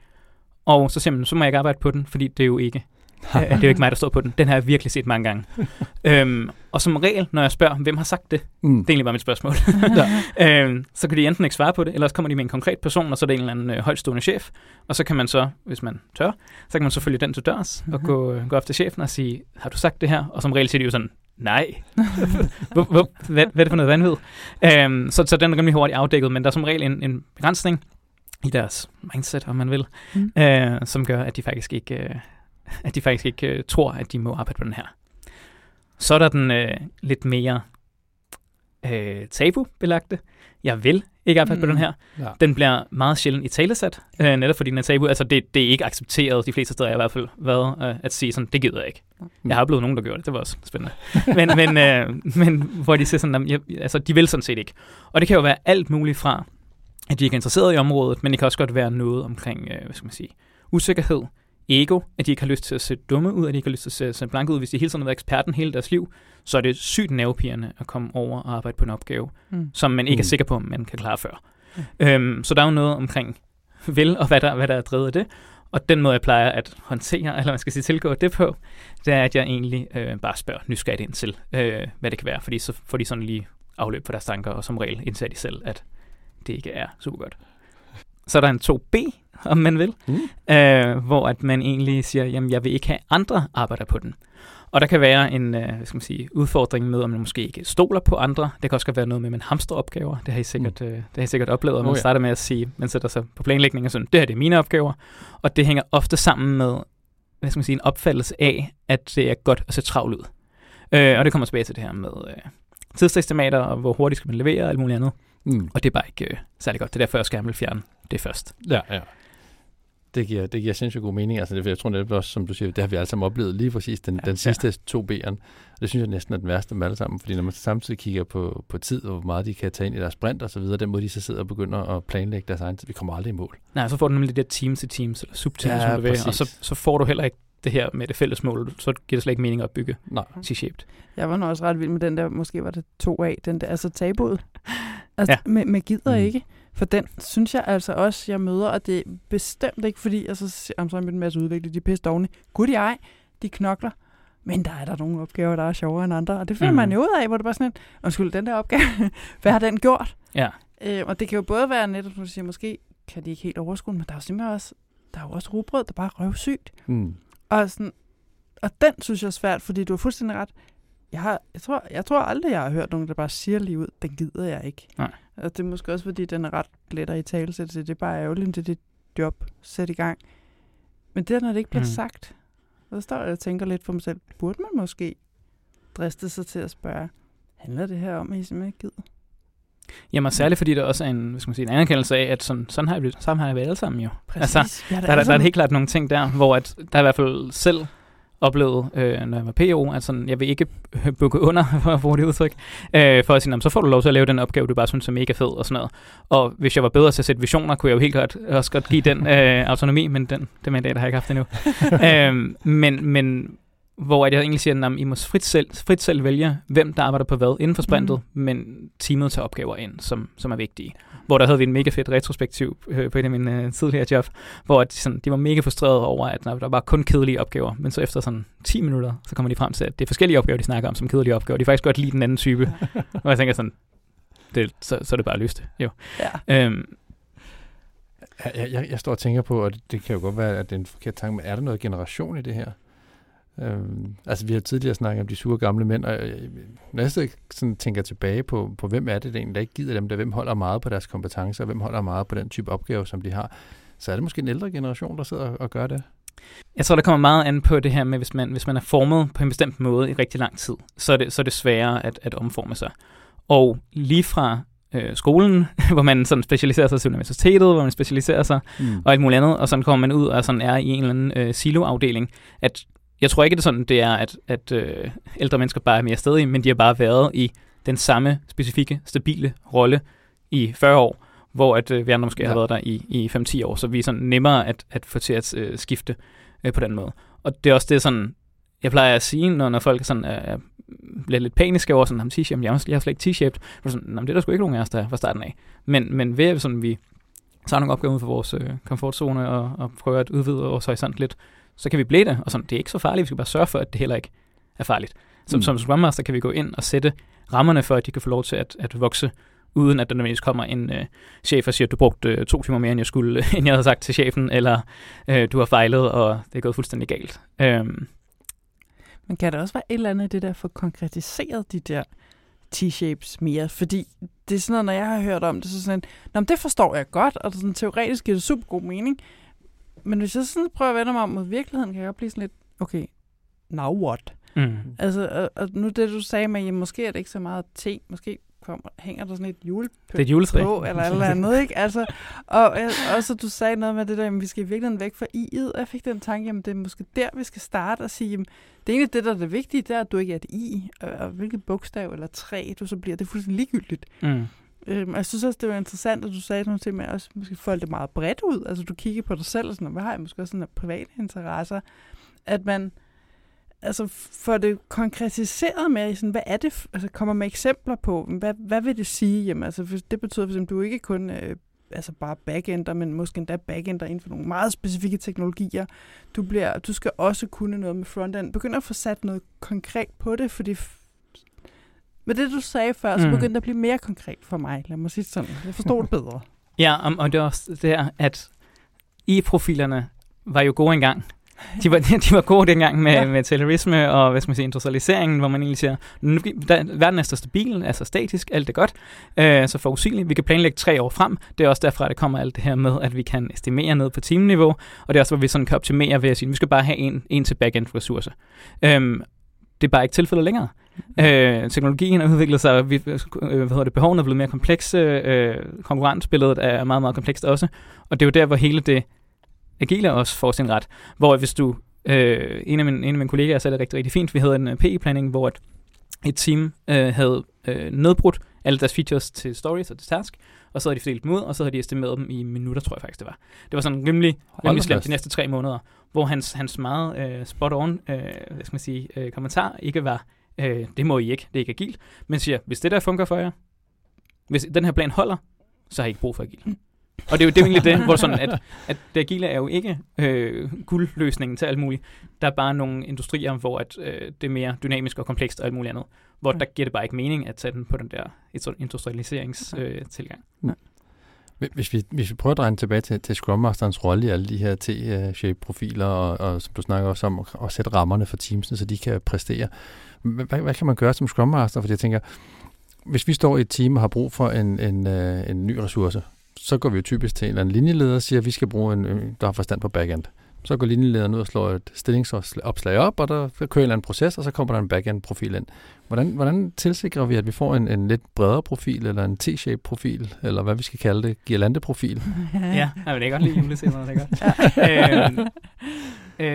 Og så siger man, så må jeg ikke arbejde på den, fordi det er jo ikke <laughs> det er jo ikke mig, der står på den. Den har jeg virkelig set mange gange. <laughs> øhm, og som regel, når jeg spørger, hvem har sagt det, Mm. det er egentlig bare mit spørgsmål, <laughs> Ja. øhm, så kan de enten ikke svare på det, eller så kommer de med en konkret person, og så er det en eller anden øh, højtstående chef. Og så kan man så, hvis man tør, så kan man så følge den til dørs og Mhm. gå, gå op til chefen og sige, har du sagt det her? Og som regel siger de jo sådan, nej. hvor, hvor, hvad, hvad er det for noget vanvid? Øhm, så, så den er rimelig hurtigt afdækket, men der er som regel en, en begrænsning i deres mindset, om man vil, Mm. øh, som gør, at de faktisk ikke, øh, at de faktisk ikke øh, tror, at de må arbejde på den her. Så er der den øh, lidt mere øh, tabubelagte. Jeg vil ikke arbejde mm. på Mm. den her. Ja. Den bliver meget sjældent i talesat, øh, netop fordi den er tabu. Altså, det, det er ikke accepteret de fleste steder, jeg i hvert fald været, øh, at sige sådan, det gider jeg ikke. Jeg har oplevet nogen, der gjorde det. Det var også spændende. men, men, øh, men hvor de siger sådan, jamen, jeg, altså, de vil sådan set ikke. Og det kan jo være alt muligt fra, at de ikke er interesseret i området, men det kan også godt være noget omkring, øh, hvad skal man sige, usikkerhed, ego, at de ikke har lyst til at se dumme ud, at de ikke har lyst til at se, blanke ud. Hvis de hele tiden har været eksperten hele deres liv, så er det sygt nervepirrende at komme over og arbejde på en opgave, Mm. som man ikke Mm. er sikker på, om man kan klare før. Øhm, så der er jo noget omkring vil, og hvad der, hvad der er drevet af det. Og den måde, jeg plejer at håndtere, eller man skal sige tilgå det på, det er, at jeg egentlig øh, bare spørger nysgerrigt ind til, øh, hvad det kan være. Fordi så får de sådan lige afløb på deres tanker, og som regel indser de selv, at det ikke er super godt. Så er der en 2B, om man vil, Mm. øh, hvor at man egentlig siger, jamen jeg vil ikke have andre arbejder på den. Og der kan være en øh, hvad skal man sige, udfordring med, om man måske ikke stoler på andre. Det kan også være noget med, at man hamstrer opgaver. Det har I sikkert, mm. øh, det har I sikkert oplevet, at man Oh, ja. starter med at sige, man sætter sig på planlægning og sådan, det her det er mine opgaver. Og det hænger ofte sammen med hvad skal man sige, en opfattelse af, at det er godt at se travlt ud. Øh, og det kommer tilbage til det her med øh, tidsestimater, og hvor hurtigt skal man levere og alt muligt andet. Mm. Og det er bare ikke øh, særlig godt. Det er derfor, jeg gerne vil fjerne det først. Ja, ja. Det giver, det giver sindssygt god mening. Altså, det, jeg tror netop også, som du siger, det har vi alle sammen oplevet lige præcis den, Ja, den sidste ja. to B'eren. Det synes jeg næsten er den værste af dem alle sammen, fordi når man samtidig kigger på, på tid, og hvor meget de kan tage ind i deres sprint og så videre, den måde de så sidder og begynder at planlægge deres egen tid, vi kommer aldrig i mål. Nej, så får du nemlig det der team til teams, eller subteams, Ja, som du vil, og så, så får du heller ikke det her med det fælles mål. Så giver det slet ikke mening at bygge Nej. C-shaped. Jeg var nu også ret vild med den der, måske var det to af, den der, altså tabuet. Altså, Ja. med, med gider mm. ikke. For den synes jeg altså også, jeg møder, og det er bestemt ikke fordi, altså, så jamen, så jeg mødt en masse udvikling, de er pisse dogne. Gud de ej, de knokler. Men der er der nogle opgaver, der er sjovere end andre. Og det finder mm. man jo ud af, hvor det bare sådan en, undskyld, den der opgave, <laughs> hvad har den gjort? Ja. Øh, og det kan jo både være netop, som du siger, måske kan de ikke helt overskue, men der er jo simpelthen også, der er jo også rugbrød, der bare er røvsygt. Mm. Og, sådan, og den synes jeg er svært, fordi du har fuldstændig ret. Jeg, har, jeg, tror, jeg tror aldrig, jeg har hørt nogen, der bare siger lige ud, den gider jeg ikke. Nej. Og det er måske også, fordi den er ret lettere i tale, så det er bare ærgerligt, det er dit job sæt i gang. Men det er, når det ikke bliver mm. sagt. Så står jeg og tænker lidt for mig selv, burde man måske driste sig til at spørge, handler det her om, at I simpelthen ikke gider? Jamen særligt, fordi der også er en, skal man sige, en anerkendelse af, at sådan, sådan har vi, sådan har vi alle sammen jo. Præcis. Altså, Vi har da Der, der, alle der er sammen- helt klart nogle ting der, hvor at, der er i hvert fald selv oplevet, øh, når jeg var PO, at sådan, jeg vil ikke <laughs> bukke under, <laughs> for at bruge det udtryk, øh, for at sige, "Nå, men så får du lov til at lave den opgave, du bare synes er mega fed og sådan noget. Og hvis jeg var bedre til at sætte visioner, kunne jeg jo helt godt, også godt give den øh, autonomi, men den, det mandat har jeg ikke haft endnu. <laughs> øh, men, men hvor at jeg egentlig siger, at I må frit selv, frit selv vælge, hvem der arbejder på hvad inden for sprintet, mm. men teamet tager opgaver ind, som, som er vigtige. Hvor der havde vi en mega fedt retrospektiv øh, på en af mine øh, tidligere job, hvor at de, sådan, de var mega frustrerede over, at der var kun kedelige opgaver. Men så efter sådan 10 minutter, så kommer de frem til, at det er forskellige opgaver, de snakker om som kedelige opgaver. De er faktisk godt lide den anden type. <laughs> og jeg tænker sådan, det, så, så er det bare lyst. Jo. Ja. Øhm, Jeg, jeg, jeg står og tænker på, og det, det kan jo godt være, at det er en forkert tanke, men er der noget generation i det her? Øhm, altså, vi har tidligere snakket om de sure gamle mænd, og jeg, når jeg sidder sådan tænker tilbage på, på, hvem er det, der egentlig der ikke gider dem, der hvem holder meget på deres kompetencer, og hvem holder meget på den type opgave, som de har, så er det måske en ældre generation, der sidder og, og gør det. Jeg tror, der kommer meget an på det her med, hvis man, hvis man er formet på en bestemt måde i rigtig lang tid, så er det, så er det sværere at, at omforme sig. Og lige fra øh, skolen, <laughs> hvor man sådan specialiserer sig til universitetet, hvor man specialiserer sig Mm. og alt muligt andet, og sådan kommer man ud og sådan er i en eller anden øh, siloafdeling, at jeg tror ikke, det er sådan, det er, at, at øh, ældre mennesker bare er mere stedige, men de har bare været i den samme specifikke, stabile rolle i 40 år, hvor at øh, vi andre måske ja. har været der i, i 5-10 år, så vi er sådan nemmere at, at få til at øh, skifte øh, på den måde. Og det er også det sådan, jeg plejer at sige, når, når folk sådan, øh, bliver lidt paniske over sådan, ham t-shirt, jeg jeg har slet ikke er det sådan, "Nå, men det er der sgu ikke nogen af os, der er fra starten af. Men, men ved at sådan, vi tager nogle opgaver ud for vores øh, komfortzone og, og prøver at udvide vores horisont lidt, så kan vi blive det. Og sådan, det er ikke så farligt, vi skal bare sørge for, at det heller ikke er farligt. Som, mm. som Scrum Master kan vi gå ind og sætte rammerne for, at de kan få lov til at, at vokse, uden at der nødvendigvis kommer en øh, chef og siger, at du brugte øh, to timer mere, end jeg skulle, <laughs> end jeg havde sagt til chefen, eller øh, du har fejlet, og det er gået fuldstændig galt. Øhm. Men kan der også være et eller andet det der for konkretiseret de der T-shapes mere? Fordi det er sådan noget, når jeg har hørt om det, så sådan, Nå, det forstår jeg godt, og sådan, teoretisk giver det super god mening. Men hvis jeg sådan prøver at vende mig om mod virkeligheden, kan jeg godt blive sådan lidt, okay, now what? Mm. Altså, og, og nu det du sagde med, at måske er det ikke så meget te, måske kommer, hænger der sådan et julepynt det er et juletræ. på, eller eller andet, ikke? Altså, og også du sagde noget med det der, at vi skal virkelig væk fra i'et, og jeg fik den tanke, at det er måske der, vi skal starte og sige, jamen, det er egentlig det, der er det vigtige, det er, at du ikke er et i, og, og hvilket bogstav eller træ du så bliver, det er fuldstændig ligegyldigt. Mm. Øhm, jeg synes også, det var interessant, at du sagde nogle ting med at også måske folde det meget bredt ud. Altså du kigger på dig selv og sådan, hvad har jeg måske også sådan private interesser? At man, altså får det konkretiseret med, sådan, hvad er det, altså kommer med eksempler på, hvad, hvad vil det sige? Jamen, altså, det betyder for eksempel, du er ikke kun øh, altså bare backender, men måske endda backender inden for nogle meget specifikke teknologier. Du, bliver, du skal også kunne noget med frontend. Begynd at få sat noget konkret på det, fordi med det, du sagde før, så mm. begyndte at blive mere konkret for mig. Lad mig sige sådan. Jeg forstår det bedre. <laughs> Ja, og, og det er også det her, at i profilerne var jo gode engang de var, <laughs> de var gode dengang med, ja. med terrorisme og hvad skal man sige, industrialiseringen, hvor man egentlig siger, nu, der, verden er så stabil, altså statisk, alt er godt, øh, så forudsigeligt. Vi kan planlægge tre år frem. Det er også derfra, det kommer alt det her med, at vi kan estimere ned på teamniveau, og det er også, hvor vi sådan kan optimere ved at sige, at vi skal bare have en, en til backend ressource. Øhm, det er bare ikke tilfældet længere. Mm. Øh, teknologien har udviklet sig, vi, øh, hvad hedder det, behovene er blevet mere komplekse, øh, konkurrensbilledet er meget, meget komplekst også, og det er jo der, hvor hele det agile også får sin ret. Hvor hvis du, øh, en, af mine, en af mine kollegaer sagde det rigtig, rigtig fint, vi havde en øh, PE-planning, hvor et, et team øh, havde øh, nedbrudt alle deres features til stories og til task, og så havde de fordelt dem ud, og så havde de estimeret dem i minutter, tror jeg faktisk det var. Det var sådan rimelig, rimelig slemt de næste tre måneder, hvor hans, hans meget øh, spot-on, øh, hvad skal man sige, øh, kommentar ikke var, øh, det må I ikke, det er ikke agilt, men siger, hvis det der fungerer for jer, hvis den her plan holder, så har I ikke brug for agil. Og det er jo, det er jo egentlig det, hvor sådan, at, at det agile er jo ikke øh, guldløsningen til alt muligt. Der er bare nogle industrier, hvor at, øh, det er mere dynamisk og komplekst og alt muligt andet. Hvor der giver det bare ikke mening at tage den på den der industrialiseringstilgang. Øh, ja. Hvis vi, hvis vi prøver at dreje tilbage til, til Scrum Masterens rolle i alle de her T-shape-profiler, og, og som du snakker også om, at sætte rammerne for teamsene, så de kan præstere. Hvad, hvad kan man gøre som Scrum Master? Fordi jeg tænker, hvis vi står i et team og har brug for en, en, øh, en ny ressource, så går vi jo typisk til en eller anden linjeleder og siger, at vi skal bruge en, der har forstand på backend. Så går linjelederen ud og slår et stillingsopslag op, og der kører en eller anden proces, og så kommer der en backend-profil ind. Hvordan, hvordan tilsikrer vi, at vi får en, en lidt bredere profil, eller en T-shape profil, eller hvad vi skal kalde det, girlande-profil? <laughs> ja, jeg vil godt lide julescenerne, det er godt. <laughs> øhm, Øh,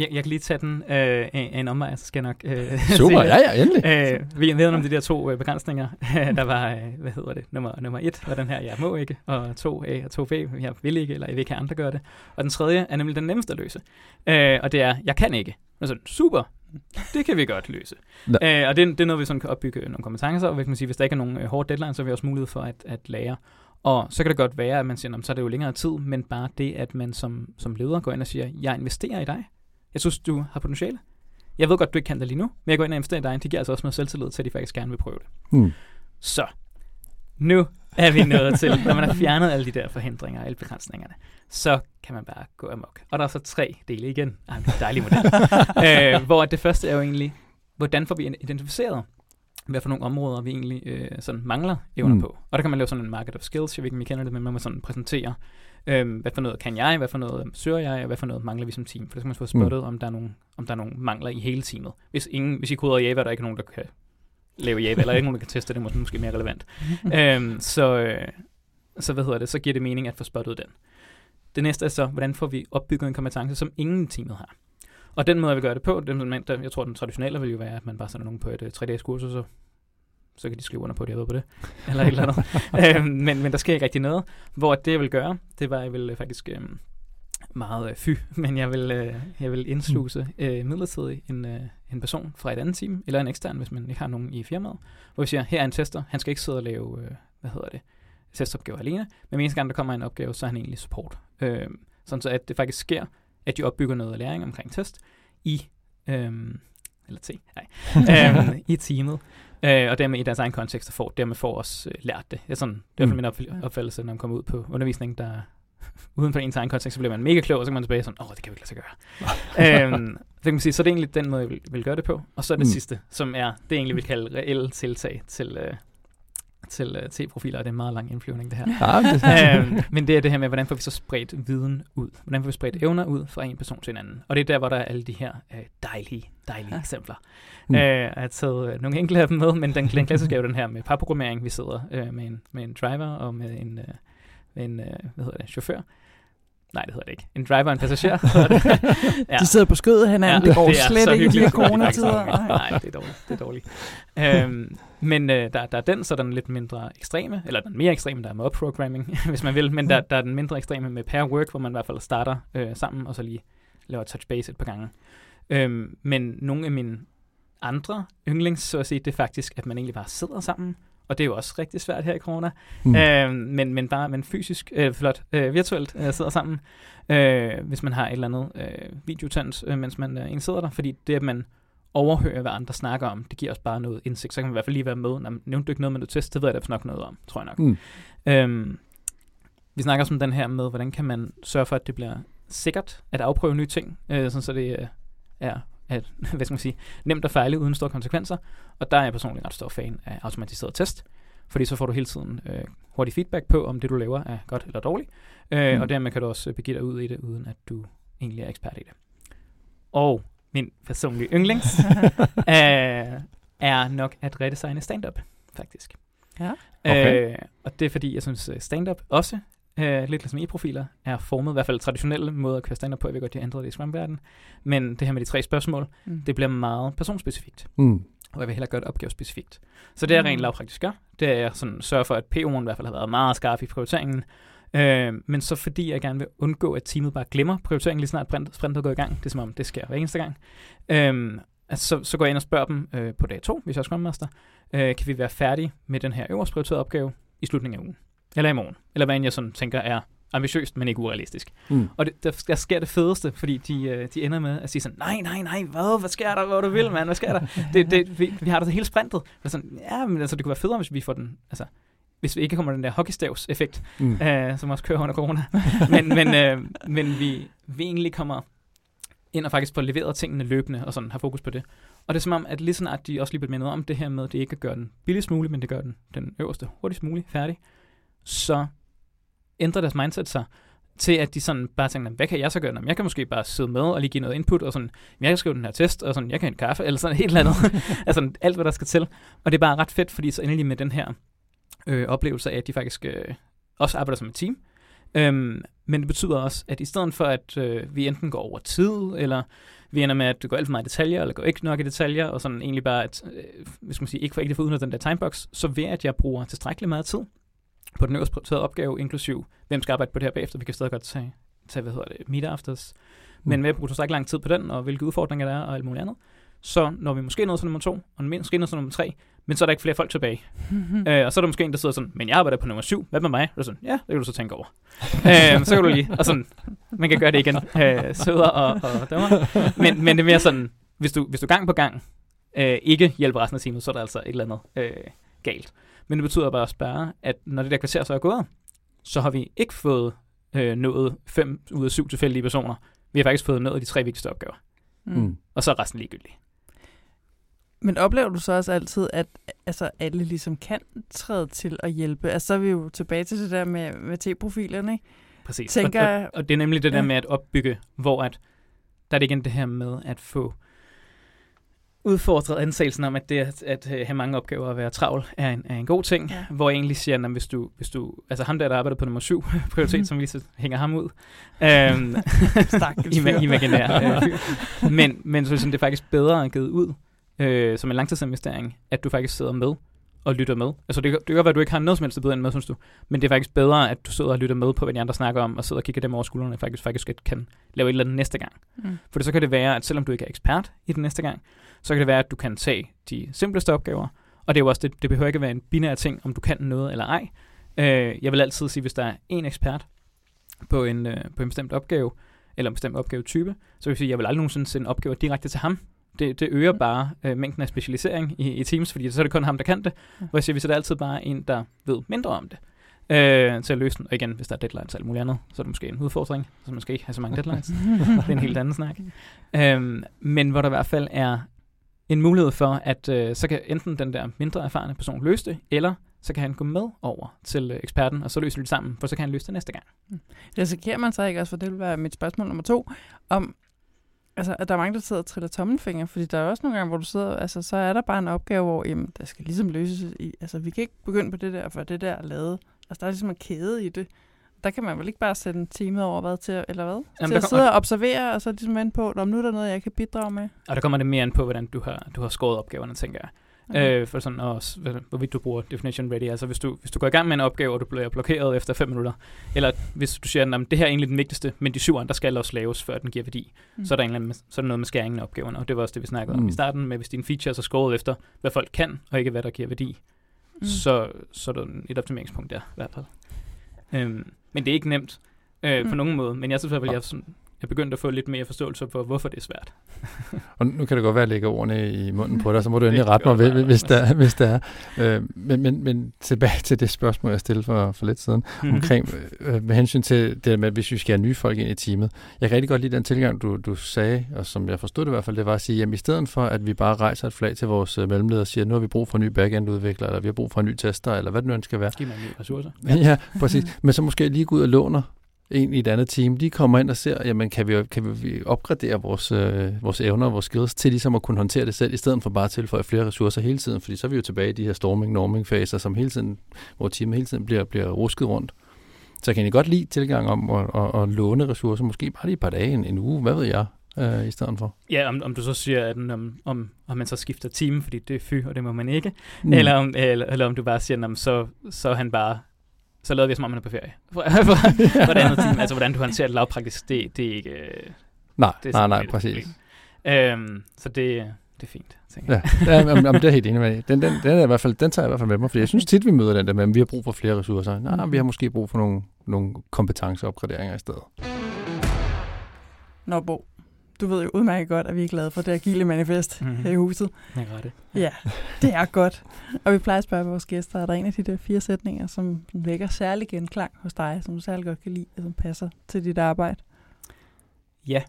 jeg, jeg kan lige tage den øh, en, omvej, så skal jeg nok øh, <laughs> Super, ja, ja, endelig. Øh, vi ved om de der to øh, begrænsninger. <laughs> der var, øh, hvad hedder det, nummer, nummer et var den her, jeg må ikke, og to A og to B, jeg vil ikke, eller jeg vil ikke have andre gøre det. Og den tredje er nemlig den nemmeste at løse. Øh, og det er, jeg kan ikke. Altså, super, det kan vi godt løse. Øh, og det, det er noget, vi sådan kan opbygge nogle kompetencer, og hvis, man sige, hvis der ikke er nogen øh, hårde deadlines, så har vi også mulighed for at, at lære. Og så kan det godt være, at man siger, så er det jo længere tid, men bare det, at man som, som leder går ind og siger, jeg investerer i dig. Jeg synes, du har potentiale. Jeg ved godt, du ikke kan det lige nu, men jeg går ind og investerer i dig. Det giver altså også noget selvtillid til, at de faktisk gerne vil prøve det. Mm. Så, nu er vi nået til, når man har fjernet alle de der forhindringer og alle begrænsningerne, så kan man bare gå amok. Og der er så tre dele igen. Ej, det er en dejlig model. <laughs> øh, hvor det første er jo egentlig, hvordan får vi identificeret, hvad for nogle områder vi egentlig øh, sådan mangler evner mm. på. Og der kan man lave sådan en market of skills, jeg ved ikke, om I kender det, men man må sådan præsentere, øh, hvad for noget kan jeg, hvad for noget søger jeg, og hvad for noget mangler vi som team. For det skal man få mm. spottet, mm. om, der er nogle, om der er nogle mangler i hele teamet. Hvis, ingen, hvis I koder Java, er der ikke nogen, der kan lave Java, eller ikke nogen, der kan teste det, måske, måske mere relevant. <laughs> øhm, så, øh, så, hvad hedder det, så giver det mening at få spottet den. Det næste er så, hvordan får vi opbygget en kompetence, som ingen teamet har. Og den måde, vi gør det på, den, der, jeg tror, den traditionelle vil jo være, at man bare sender nogen på et uh, øh, 3-dages kursus, så, så kan de skrive under på, at jeg ved på det, <laughs> eller et eller andet. <laughs> øhm, men, men der sker ikke rigtig noget. Hvor det, jeg vil gøre, det var, at jeg vil øh, faktisk øh, meget øh, fy, <laughs> men jeg vil, øh, jeg vil indsluse øh, midlertidigt en, øh, en person fra et andet team, eller en ekstern, hvis man ikke har nogen i firmaet, hvor vi siger, her er en tester, han skal ikke sidde og lave, øh, hvad hedder det, testopgaver alene, men eneste gang, der kommer en opgave, så er han egentlig support. Øh, sådan så, at det faktisk sker at de opbygger noget læring omkring test i, øhm, eller T, nej, <laughs> øhm, i teamet, øh, og dermed i deres egen kontekst, og får, dermed får også øh, lært det. Det er sådan, det er mm. min op- opfattelse, når man kommer ud på undervisning, der <laughs> uden for ens egen kontekst, så bliver man mega klog, og så kan man tilbage sådan, åh, det kan vi ikke lade sig gøre. <laughs> øhm, det kan man sige, så det er egentlig den måde, jeg vil, vil gøre det på. Og så er det mm. sidste, som er det, jeg egentlig vil kalde reelle tiltag til, øh, til uh, T-profiler, og det er en meget lang indflyvning, det her. Ja, det <laughs> øhm, men det er det her med, hvordan får vi så spredt viden ud? Hvordan får vi spredt evner ud fra en person til en anden? Og det er der, hvor der er alle de her uh, dejlige, dejlige ja. eksempler. Mm. Uh, jeg har taget uh, nogle enkelte af dem med, men den, den klassiske er jo den her med parprogrammering. Vi sidder uh, med, en, med en driver og med en, uh, en uh, hvad hedder det, chauffør, Nej, det hedder det ikke. En driver og en passager. <laughs> ja. De sidder på skødet hinanden. Ja, det går det slet ikke i de her coronatider. Nej, det er dårligt. Det er dårligt. øhm, men øh, der, der er den, så den lidt mindre ekstreme, eller den mere ekstreme, der er mob programming, <laughs> hvis man vil, men der, der er den mindre ekstreme med pair work, hvor man i hvert fald starter øh, sammen, og så lige laver touch base et par gange. Øhm, men nogle af mine andre yndlings, så at sige, det er faktisk, at man egentlig bare sidder sammen, og det er jo også rigtig svært her i corona, mm. øh, men, men bare men fysisk, øh, flot, øh, virtuelt øh, sidder sammen, øh, hvis man har et eller andet øh, videotand, øh, mens man øh, sidder der, fordi det, at man overhører, hvad andre snakker om, det giver os bare noget indsigt, så kan man i hvert fald lige være med. Når man nævnte ikke noget med noget test, det ved jeg da nok noget om, tror jeg nok. Mm. Øhm, vi snakker også om den her med, hvordan kan man sørge for, at det bliver sikkert at afprøve nye ting, øh, sådan så det øh, er at, <laughs> hvad skal man sige, nemt at fejle uden store konsekvenser. Og der er jeg personligt ret stor fan af automatiseret test, fordi så får du hele tiden øh, hurtig feedback på, om det du laver er godt eller dårligt. Øh, mm. Og dermed kan du også begive dig ud i det, uden at du egentlig er ekspert i det. Og min personlige yndlings <laughs> øh, er nok at redesigne stand-up, faktisk. Ja. Okay. Øh, og det er fordi, jeg synes, stand-up også øh, lidt ligesom e-profiler, er formet, i hvert fald traditionelle måder at køre stand på. Jeg ved godt, de har ændret det i scrum Men det her med de tre spørgsmål, mm. det bliver meget personspecifikt. Mm. Og jeg vil hellere gøre det opgavespecifikt. Så det, jeg rent mm. lavpraktisk gør, det er at sådan sørge for, at PO'en i hvert fald har været meget skarp i prioriteringen. Øh, men så fordi jeg gerne vil undgå, at teamet bare glemmer prioriteringen lige snart sprintet går i gang. Det er som om, det sker hver eneste gang. Øh, altså, så, så går jeg ind og spørger dem øh, på dag to, hvis jeg er Scrum Master, øh, kan vi være færdige med den her øverst prioriterede opgave i slutningen af ugen? Eller i morgen. Eller hvad end jeg sådan tænker er ambitiøst, men ikke urealistisk. Mm. Og det, der, der sker det fedeste, fordi de, øh, de ender med at sige sådan, nej, nej, nej, hvad, hvad sker der, hvad du vil, mand, hvad sker der? <laughs> det, det, vi, vi har det hele sprintet. Og sådan, ja, men altså, det kunne være federe, hvis vi får den, altså, hvis vi ikke kommer den der hockeystavs-effekt, mm. <laughs> øh, som også kører under corona. <laughs> men men, øh, men vi, vi egentlig kommer ind og faktisk får leveret tingene løbende, og sådan har fokus på det. Og det er som om, at lige sådan at de også lige bliver mindet om det her med, at det ikke gør den billigst muligt, men det gør den, den øverste hurtigst muligt færdig så ændrer deres mindset sig til at de sådan bare tænker, hvad kan jeg så gøre? Jamen, jeg kan måske bare sidde med og lige give noget input, og sådan, jeg kan skrive den her test, og sådan, jeg kan en kaffe, eller sådan helt andet. <laughs> <laughs> altså alt, hvad der skal til. Og det er bare ret fedt, fordi så endelig med den her øh, oplevelse af, at de faktisk øh, også arbejder som et team. Øhm, men det betyder også, at i stedet for, at øh, vi enten går over tid, eller vi ender med, at det går alt for meget i detaljer, eller går ikke nok i detaljer, og sådan egentlig bare, at, øh, hvis man siger, ikke for ikke få ud af den der timebox, så ved at jeg bruger tilstrækkelig meget tid på den øverste prioriterede opgave, inklusiv hvem skal arbejde på det her bagefter. Vi kan stadig godt tage, tage hvad hedder det, meet afters. Mm. Men med at bruge så ikke lang tid på den, og hvilke udfordringer der er, og alt muligt andet, så når vi måske ned til nummer to, og måske ned til nummer tre, men så er der ikke flere folk tilbage. <laughs> Øh, og så er der måske en, der sidder sådan, men jeg arbejder på nummer syv, hvad med mig? Og sådan, ja, det kan du så tænke over. <laughs> øh, så kan du lige, og sådan, man kan gøre det igen, øh, søder og, og dømmer. Men, men det er mere sådan, hvis du, hvis du gang på gang øh, ikke hjælper resten af teamet, så er der altså et eller andet øh, galt. Men det betyder bare også bare, at når det der kvarter så er gået, så har vi ikke fået øh, nået fem ud af syv tilfældige personer. Vi har faktisk fået nået de tre vigtigste opgaver. Mm. mm. Og så er resten ligegyldig. Men oplever du så også altid, at altså, alle ligesom kan træde til at hjælpe? Altså, så er vi jo tilbage til det der med, med T-profilerne, ikke? Præcis. Tænker, og, og, og det er nemlig det ja. der med at opbygge, hvor at, der er det igen det her med at få udfordret antagelsen om, at det at, at have mange opgaver og være travl er en, er en god ting, ja. hvor jeg egentlig siger, at hvis du, hvis du, altså ham der, der arbejder på nummer syv <laughs> prioritet, mm. som lige så hænger ham ud, <laughs> øhm, ima- imaginær, øh, men, men så det er faktisk bedre at givet ud øh, som en langtidsinvestering, at du faktisk sidder med og lytter med. Altså det, det kan godt være, at du ikke har noget som helst at med, synes du, men det er faktisk bedre, at du sidder og lytter med på, hvad de andre snakker om, og sidder og kigger dem over skuldrene, faktisk, faktisk kan lave et eller andet næste gang. Mm. For så kan det være, at selvom du ikke er ekspert i den næste gang, så kan det være, at du kan tage de simpleste opgaver, og det er jo også det, det behøver ikke at være en binær ting, om du kan noget eller ej. Øh, jeg vil altid sige, hvis der er en ekspert på en, øh, på en bestemt opgave, eller en bestemt opgavetype, så vil jeg sige, at jeg vil aldrig nogensinde sende opgaver direkte til ham. Det, det øger Mm. bare øh, mængden af specialisering i, i Teams, fordi så er det kun ham, der kan det. Hvor jeg siger, hvis er det altid bare en, der ved mindre om det, øh, til at løse den. Og igen, hvis der er deadlines og alt muligt andet, så er det måske en udfordring, så man skal ikke have så mange deadlines. <laughs> det er en helt anden snak. Øhm, men hvor der i hvert fald er en mulighed for, at øh, så kan enten den der mindre erfarne person løse det, eller så kan han gå med over til øh, eksperten, og så løser de det sammen, for så kan han løse det næste gang. Mm. Risikerer man så ikke også, for det vil være mit spørgsmål nummer to, om altså, at der er mange, der sidder og triller tommelfinger, fordi der er også nogle gange, hvor du sidder, altså, så er der bare en opgave, hvor jamen, der skal ligesom løses i, altså, vi kan ikke begynde på det der, for det der er lavet. Altså, der er ligesom en kæde i det. Der kan man vel ikke bare sætte en time over hvad til, eller hvad? Jamen, til at sidde og observere, og så ligesom vente på, om nu er der noget, jeg kan bidrage med. Og der kommer det mere an på, hvordan du har, du har skåret opgaverne, tænker jeg. Okay. Øh, for sådan også, hvad- hvorvidt du bruger definition ready. Altså hvis du, hvis du går i gang med en opgave, og du bliver blokeret efter 5 minutter, eller hvis du siger, at det her er egentlig den vigtigste, men de syv andre skal også laves, før den giver værdi, mm. så, er der en eller anden, så er der noget med skæringen af opgaverne, og det var også det, vi snakkede mm. om Mm. i starten, med hvis din feature er så skåret efter, hvad folk kan, og ikke hvad der giver værdi, Mm. så, så er der et optimeringspunkt der, i hvert fald. Øhm, men det er ikke nemt øh, på Mm. nogen måde, men jeg synes i hvert fald, jeg, sådan, jeg er begyndt at få lidt mere forståelse for, hvorfor det er svært. Og nu kan det godt være, at jeg lægger ordene i munden på dig, så må du <laughs> endelig rette mig, godt hvis, der, hvis der er. Øh, men, men, men tilbage til det spørgsmål, jeg stillede for, for lidt siden, Mhm. omkring øh, med hensyn til det med, hvis vi skal have nye folk ind i teamet. Jeg kan rigtig godt lide den tilgang, du, du sagde, og som jeg forstod det i hvert fald, det var at sige, jamen i stedet for, at vi bare rejser et flag til vores øh, mellemleder og siger, nu har vi brug for en ny backend-udvikler, eller vi har brug for en ny tester, eller hvad det nu end skal være. Giv mig nye ressourcer. Ja, ja præcis. Men så måske lige gå ud og låner en i et andet team. De kommer ind og ser, jamen kan vi, kan vi opgradere vores, øh, vores evner og vores skills til ligesom at kunne håndtere det selv, i stedet for bare at tilføje flere ressourcer hele tiden, fordi så er vi jo tilbage i de her storming-norming-faser, som hele tiden, hvor teamet hele tiden bliver, bliver rusket rundt. Så jeg kan egentlig godt lide tilgang om at, at, at låne ressourcer, måske bare lige et par dage, en, en uge, hvad ved jeg, øh, i stedet for. Ja, om, om du så siger, at om, om, om man så skifter team, fordi det er fy, og det må man ikke. Mm. Eller, om, eller, eller om du bare siger, om så, så er han bare så lader vi som om, han er på ferie. <laughs> Andet team, altså hvordan du håndterer det lavpraktisk, det, det er ikke... øh, Nej, det er nej, nej, præcis. Øhm, så det, det er fint, tænker Ja, jeg. ja jamen, jamen, det er jeg helt enig med. Den, den, den, er i hvert fald, den tager jeg i hvert fald med mig, fordi jeg synes tit, vi møder den der med, at vi har brug for flere ressourcer. Nej, vi har måske brug for nogle, nogle kompetenceopgraderinger i stedet. Nå, Bo, du ved jo udmærket godt, at vi er glade for det agile manifest Mhm. mm-hmm. her i huset. Jeg kan rette. Ja, det er godt. Og vi plejer at spørge vores gæster, er der en af de der fire sætninger, som vækker særlig genklang hos dig, som du særlig godt kan lide, og som passer til dit arbejde? Ja,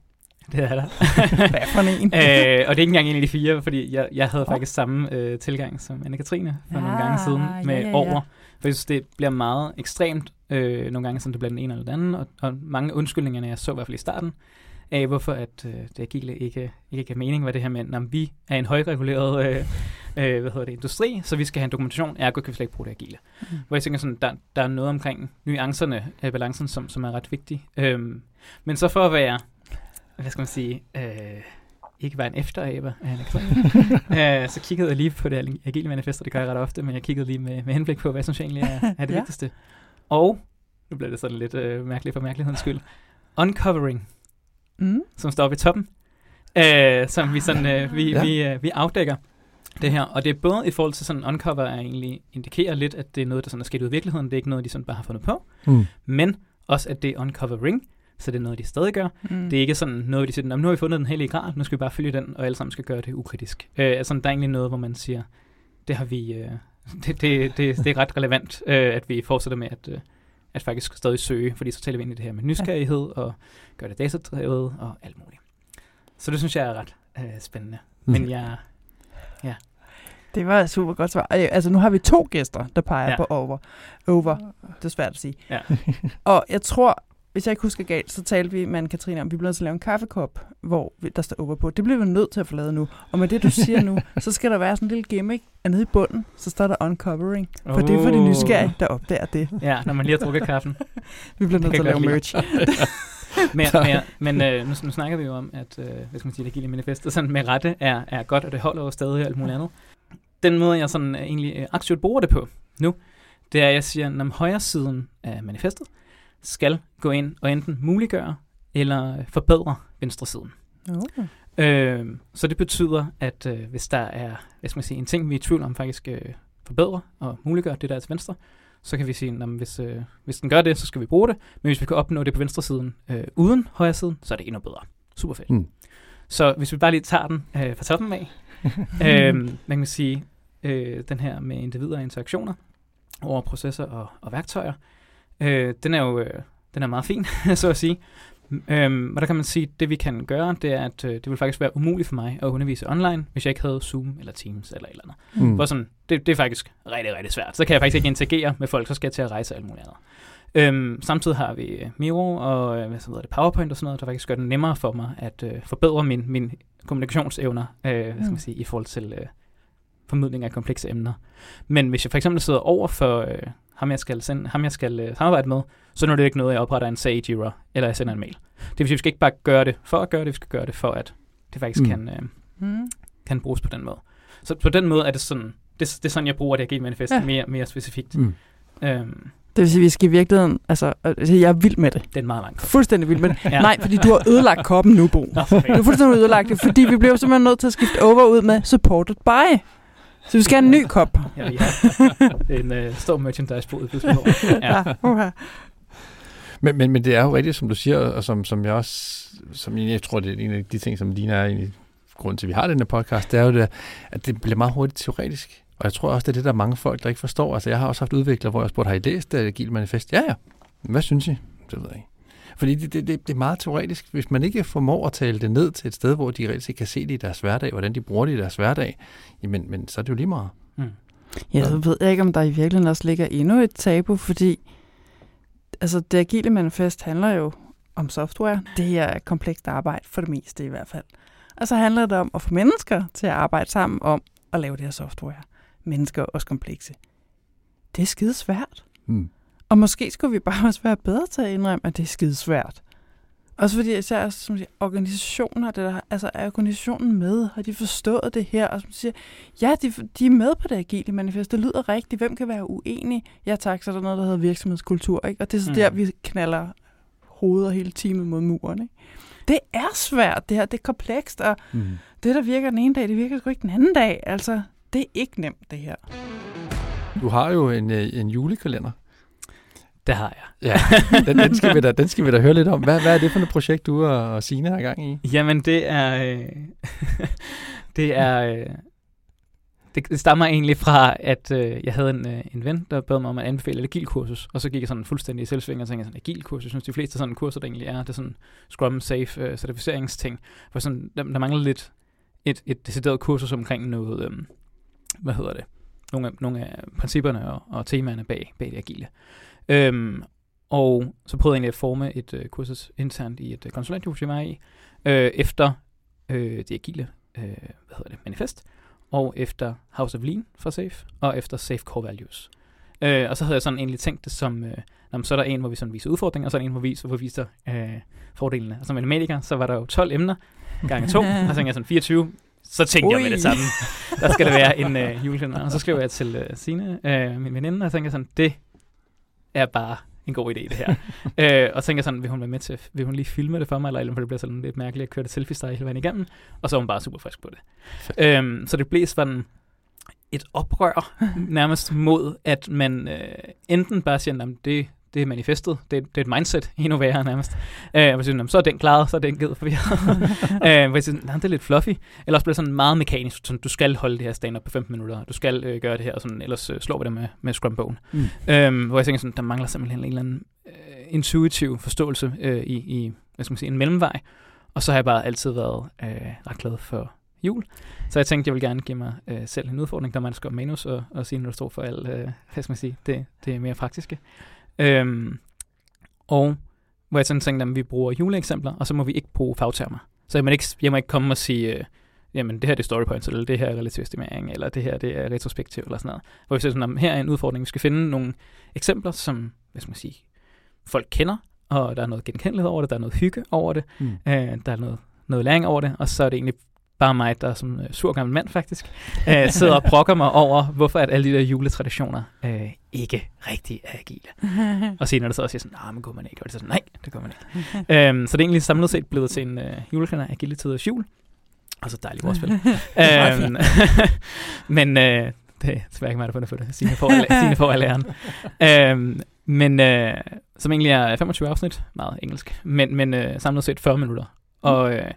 det er der. <laughs> Hvad for en? <laughs> øh, og det er ikke engang en af de fire, fordi jeg, jeg havde Åh. faktisk samme øh, tilgang som Anne-Katrine for Ja, nogle gange siden med ja, ja, ja. over. For jeg synes, det bliver meget ekstremt øh, nogle gange, som det bliver den ene eller den anden, og, og mange undskyldningerne, jeg så i hvert fald i starten, af hvorfor at øh, det agile ikke, ikke gav mening, var det her med, at vi er en højreguleret øh, øh, hvad hedder det, industri, så vi skal have en dokumentation, ergo kan vi slet ikke bruge det agile. Mm. Hvor jeg tænker sådan, der, der er noget omkring nuancerne af balancen, som, som er ret vigtig. Øhm, men så for at være, hvad skal man sige, øh, ikke være en efteraber af <laughs> Anna øh, så kiggede jeg lige på det agile manifest, og det gør jeg ret ofte, men jeg kiggede lige med, med henblik på, hvad jeg synes egentlig er, er det Ja. vigtigste. Og, nu bliver det sådan lidt øh, mærkeligt for mærkelighedens skyld, uncovering, Mm. som står oppe i toppen, øh, som vi, sådan, øh, vi, Ja. vi, øh, vi afdækker det her. Og det er både i forhold til sådan uncover, at egentlig indikerer lidt, at det er noget, der sådan er sket ud i virkeligheden. Det er ikke noget, de sådan bare har fundet på. Mm. Men også, at det er uncovering, så det er noget, de stadig gør. Mm. Det er ikke sådan noget, de siger, "Nå, men nu har vi fundet den hellige grad, nu skal vi bare følge den, og alle sammen skal gøre det ukritisk. Øh, altså, der er egentlig noget, hvor man siger, det har vi, øh, <laughs> det, det, det, det er ret relevant, øh, at vi fortsætter med at, øh, at faktisk stadig søge, fordi så taler vi ind i det her med nysgerrighed, og gør det datadrevet, og alt muligt. Så det synes jeg er ret øh, spændende. Mm. Men jeg, Det var et super godt svar. Altså, nu har vi to gæster, der peger ja. Ja. på over. Over. Det er svært at sige. Ja. og jeg tror, hvis jeg ikke husker galt, så talte vi med Katrine om, at vi bliver nødt til at lave en kaffekop, hvor der står over på. Det bliver vi nødt til at få lavet nu. Og med det, du siger nu, <laughs> så skal der være sådan en lille gimmick, at nede i bunden, så står der uncovering. For det er for de Oh. nysgerrige, der opdager det. ja, når man lige har drukket kaffen. <laughs> Vi bliver nødt til at lave merch. <laughs> men men, men øh, nu, nu snakker vi jo om, at øh, hvad skal man sige, det agile manifestet sådan med rette er, er godt, og det holder jo stadig og alt muligt andet. Den måde, jeg sådan øh, egentlig øh, aktivt bruger det på nu, det er, at jeg siger, at højre siden af manifestet skal gå ind og enten muliggøre eller forbedre venstre siden. Okay. Øh, så det betyder, at øh, hvis der er hvad skal man sige, en ting, vi er i tvivl om faktisk øh, forbedrer og muliggør det der er til venstre, så kan vi sige, at hvis, øh, hvis den gør det, så skal vi bruge det. Men hvis vi kan opnå det på venstre siden øh, uden højre siden, så er det endnu bedre. Super fedt. Mm. Så hvis vi bare lige tager den øh, fra toppen af, <laughs> øh, man kan sige, øh, den her med individer og interaktioner over processer og, og værktøjer, øh, den er jo øh, den er meget fin, <laughs> så at sige. Øhm, og der kan man sige, at det vi kan gøre, det er, at øh, det vil faktisk være umuligt for mig at undervise online, hvis jeg ikke havde Zoom eller Teams eller et eller andet. Mm. Hvor sådan, det, det er faktisk rigtig, rigtig svært. Så kan jeg faktisk ikke interagere med folk, så skal jeg til at rejse og alt muligt andet. Øhm, samtidig har vi øh, Miro og øh, hvad så hedder det, PowerPoint og sådan noget, der faktisk gør det nemmere for mig at øh, forbedre min, min kommunikationsevner øh, hvad skal Mm. man sige, i forhold til øh, formidling af komplekse emner. Men hvis jeg for eksempel sidder over for øh, ham, jeg skal, sende, ham, jeg skal øh, samarbejde med, så nu er det ikke noget, jeg opretter en sag i Jira, eller jeg sender en mail. Det vil sige, vi skal ikke bare gøre det for at gøre det, vi skal gøre det for, at det faktisk Mm. kan, øh, Mm. kan bruges på den måde. Så på den måde er det sådan, det, det er sådan, jeg bruger det agile manifest Ja. mere, mere specifikt. Mm. Øhm, Det vil sige, at vi skal i virkeligheden... Altså, altså, jeg er vild med det. det er en meget lang kop. Fuldstændig vild med det. <laughs> Ja. Nej, fordi du har ødelagt koppen nu, Bo. Nå, Du har fuldstændig ødelagt det, fordi vi blev simpelthen nødt til at skifte over ud med supported by. Så vi skal have en ny kop. Ja, har en øh, stor merchandise på. <laughs> Ja. Ja. Men, men, men det er jo rigtigt, som du siger, og som, som jeg også, som jeg, tror, det er en af de ting, som Lina er egentlig grund til, at vi har den her podcast, det er jo det, at det bliver meget hurtigt teoretisk. Og jeg tror også, det er det, der er mange folk, der ikke forstår. Altså, jeg har også haft udviklere, hvor jeg har spurgt, har I læst det Agile Manifest? Ja, ja. Hvad synes I? Det ved jeg ikke. Fordi det, det, det, det er meget teoretisk. Hvis man ikke formår at tale det ned til et sted, hvor de reelt set kan se det i deres hverdag, hvordan de bruger det i deres hverdag, jamen, men så er det jo lige meget. Mm. Ja, så ved jeg ikke, om der i virkeligheden også ligger endnu et tabu, fordi altså, det agile manifest handler jo om software. Det er komplekst arbejde, for det meste i hvert fald. Og så handler det om at få mennesker til at arbejde sammen om at lave det her software. Mennesker er også komplekse. Det er skide svært. Hmm. Og måske skulle vi bare <laughs> også være bedre til at indrømme, at det er skide svært. Også fordi især som siger, organisationer, det der, altså er organisationen med? Har de forstået det her? Og som siger, ja, de, de er med på det agile manifest. Det lyder rigtigt. Hvem kan være uenig? Ja tak, så er der noget, der hedder virksomhedskultur. Ikke? Og det er så Mm. mm. der, vi knaller hovedet hele teamet mod muren. Ikke? Det er svært, det her. Det er komplekst, og Hmm. det, der virker den ene dag, det virker sgu ikke den anden dag. Altså, det er ikke nemt, det her. Du har jo en, øh, en julekalender. Det har jeg. Ja, den, den, skal vi da, den skal vi da høre lidt om. Hvad, hvad er det for et projekt, du og, og Signe har gang i? Jamen, det er... Øh, <laughs> det er... Øh, det, det stammer egentlig fra, at øh, jeg havde en, øh, en ven, der bad mig om at anbefale et agilkursus, og så gik jeg sådan fuldstændig i selvsving og tænkte sådan, agilkursus, jeg synes de fleste sådan kurser, der egentlig er, det er sådan Scrum Safe øh, certificeringsting, hvor sådan, der, der mangler lidt et, et decideret kursus omkring noget, øh, hvad hedder det, nogle af, nogle af principperne og, og temaerne bag, bag det agile. Øhm, og så prøvede jeg egentlig at forme et øh, kursus internt i et øh, konsulenthus, jeg var i, øh, efter øh, det agile øh, hvad hedder det, manifest, og efter House of Lean for Safe, og efter Safe Core Values. Øh, og så havde jeg sådan egentlig tænkt det som, øh, nå, men så er der en, hvor vi sådan viser udfordringer, og så er der en, hvor vi, hvor vi viser øh, fordelene. Og som matematiker, så var der jo 12 emner gange to, <laughs> og så tænkte jeg sådan 24, så tænkte jeg med Ui. det samme. Der skal der være en øh, julekalender. Og så skrev jeg til øh, Signe, øh, min veninde, og tænkte sådan, det er bare en god idé, det her. <laughs> øh, og jeg sådan, vil hun være med til, vil hun lige filme det for mig, eller, eller det bliver sådan lidt mærkeligt at køre det selfie hele vejen igennem. Og så var hun bare super frisk på det. Øhm, så det blev sådan et oprør <laughs> nærmest mod, at man øh, enten bare siger, at det, det er manifestet, det, det er et mindset, <laughs> endnu værre nærmest. Øh, og så, siger, "Nå, så er den klaret, så er den givet forvirret. <laughs> øh, hvor "Nej, det er lidt fluffy. Eller også bliver det sådan meget mekanisk, sådan, du skal holde det her stand-up på 15 minutter, du skal øh, gøre det her, og sådan, ellers øh, slår vi det med, med scrum-bogen. Mm. Øhm, hvor jeg tænker sådan, der mangler simpelthen en eller anden øh, intuitiv forståelse øh, i, i hvad skal man sige, en mellemvej. Og så har jeg bare altid været øh, ret glad for jul. Så jeg tænkte, jeg vil gerne give mig øh, selv en udfordring, der man skal manus og, og sige, når du står for alt, øh, hvad skal man sige, det, det er mere praktiske. Øhm, og hvor jeg sådan tænkte, at vi bruger juleeksempler, og så må vi ikke bruge fagtermer. Så jeg må ikke, jeg må ikke komme og sige, øh, jamen det her det er story points, eller det her er relativ estimering, eller det her det er retrospektiv, eller sådan noget. Hvor vi siger sådan, at her er en udfordring, vi skal finde nogle eksempler, som, hvad skal man sige, folk kender, og der er noget genkendelighed over det, der er noget hygge over det, Mm. øh, der er noget, noget læring over det, og så er det egentlig bare mig, der som øh, sur gammel mand faktisk, <laughs> øh, sidder og brokker mig over, hvorfor at alle de der juletraditioner øh, ikke rigtig er agile. <laughs> Og senere er det så også siger sådan, nej, men går man ikke, og det er sådan, nej, det gør man ikke. øhm, så det er egentlig samlet set blevet til en øh, julekalender, agile tiders jul, og så dejligt ordspil. <laughs> øhm, men øh, Det er desværre ikke mig, der fundet på det. Signe får, Signe får al æren. øhm, men øh, som egentlig er 25 afsnit, meget engelsk, men, men øh, samlet set 40 minutter. Og øh,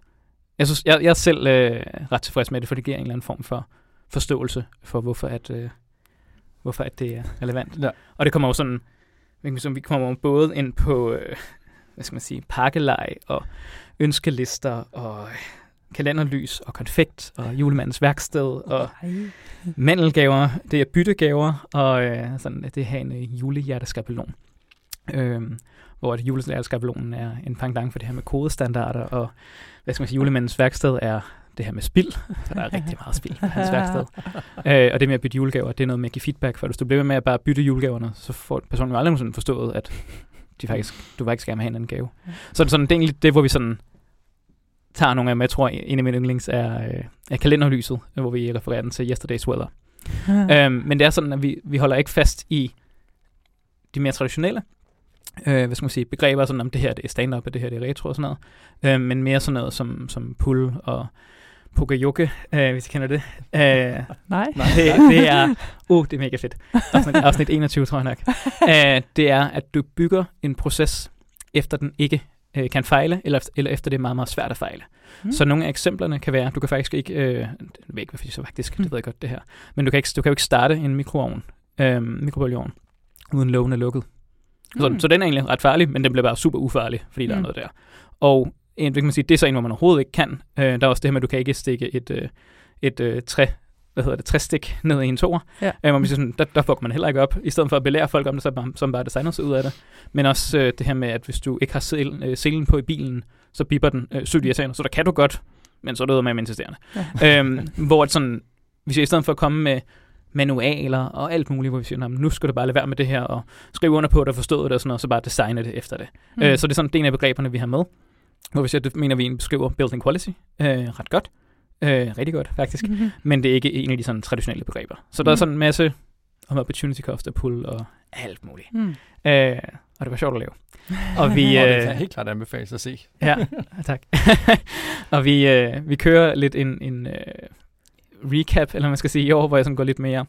jeg, synes, jeg, jeg er selv øh, ret tilfreds med det, for det giver en eller anden form for forståelse for, hvorfor, at, øh, hvorfor at det er relevant. Ja. Og det kommer jo sådan, vi kommer både ind på, øh, hvad skal man sige, pakkelej og ønskelister og kalenderlys og konfekt og julemandens værksted og mandelgaver. Det er byttegaver og øh, sådan, det her en øh, julehjerteskabelon. Øh, hvor julehjerteskabelonen er en pangdang for det her med kodestandarder og hvad skal man sige, julemandens værksted er det her med spild, for <laughs> der er rigtig meget spild på hans værksted. øh, og det med at bytte julegaver, det er noget med at give feedback, for hvis du bliver med at bare bytte julegaverne, så får personen jo aldrig sådan forstået, at de faktisk, du faktisk gerne vil have en anden gave. Så sådan, det er egentlig det, hvor vi sådan tager nogle af dem. Jeg tror, en af mine yndlings er, øh, er kalenderlyset, hvor vi refererer den til Yesterday's Weather. øhm, men det er sådan, at vi, vi holder ikke fast i de mere traditionelle øh, hvad skal man sige, begreber, sådan om det her det er stand-up, og det her det er retro og sådan noget, øh, men mere sådan noget som, som pull og Pogayoke, øh, hvis I kender det. Øh, <laughs> Nej. Det, det er, uh, det er mega fedt. Afsnit, <laughs> afsnit 21, tror jeg nok. Øh, det er, at du bygger en proces, efter den ikke øh, kan fejle, eller, eller efter det er meget, meget svært at fejle. Mm. Så nogle af eksemplerne kan være, du kan faktisk ikke, øh, jeg ved ikke, hvad så faktisk, mm. det ved jeg godt det her, men du kan ikke, du kan jo ikke starte en mikroovn, øh, mikrobølgeovn, uden lågen er lukket. Så, mm. så den er egentlig ret farlig, men den bliver bare super ufarlig, fordi mm. der er mm. noget der. Og en, kan man sige, det er så en, hvor man overhovedet ikke kan. Øh, der er også det her med, at du kan ikke stikke et, øh, et øh, træ, hvad hedder det, træstik ned i en tor. Ja. Øh, man sådan, der, der får man heller ikke op. I stedet for at belære folk om det, så bare, som bare designer sig ud af det. Men også øh, det her med, at hvis du ikke har sel, øh, selen på i bilen, så bipper den øh, sygt irriterende. Så der kan du godt, men så er det med insisterende. Ja. øhm, hvor sådan, hvis jeg i stedet for at komme med manualer og alt muligt, hvor vi siger, nu skal du bare lade være med det her, og skrive under på, du har forstået det, og sådan noget, så bare designe det efter det. Mm. Øh, så det er sådan en af begreberne, vi har med, hvor vi siger, det mener vi beskriver building quality øh, ret godt. Øh, rigtig godt, faktisk. Mm-hmm. Men det er ikke en af de sådan traditionelle begreber. Så mm. der er mm. sådan en masse om opportunity cost og pull og alt muligt. Mm. Øh, og det var sjovt at lave. Og vi, <laughs> øh, det kan helt klart anbefales at se. ja, <laughs> tak. <laughs> og vi, øh, vi kører lidt en, en øh, recap, eller man skal sige i år, hvor jeg sådan går lidt mere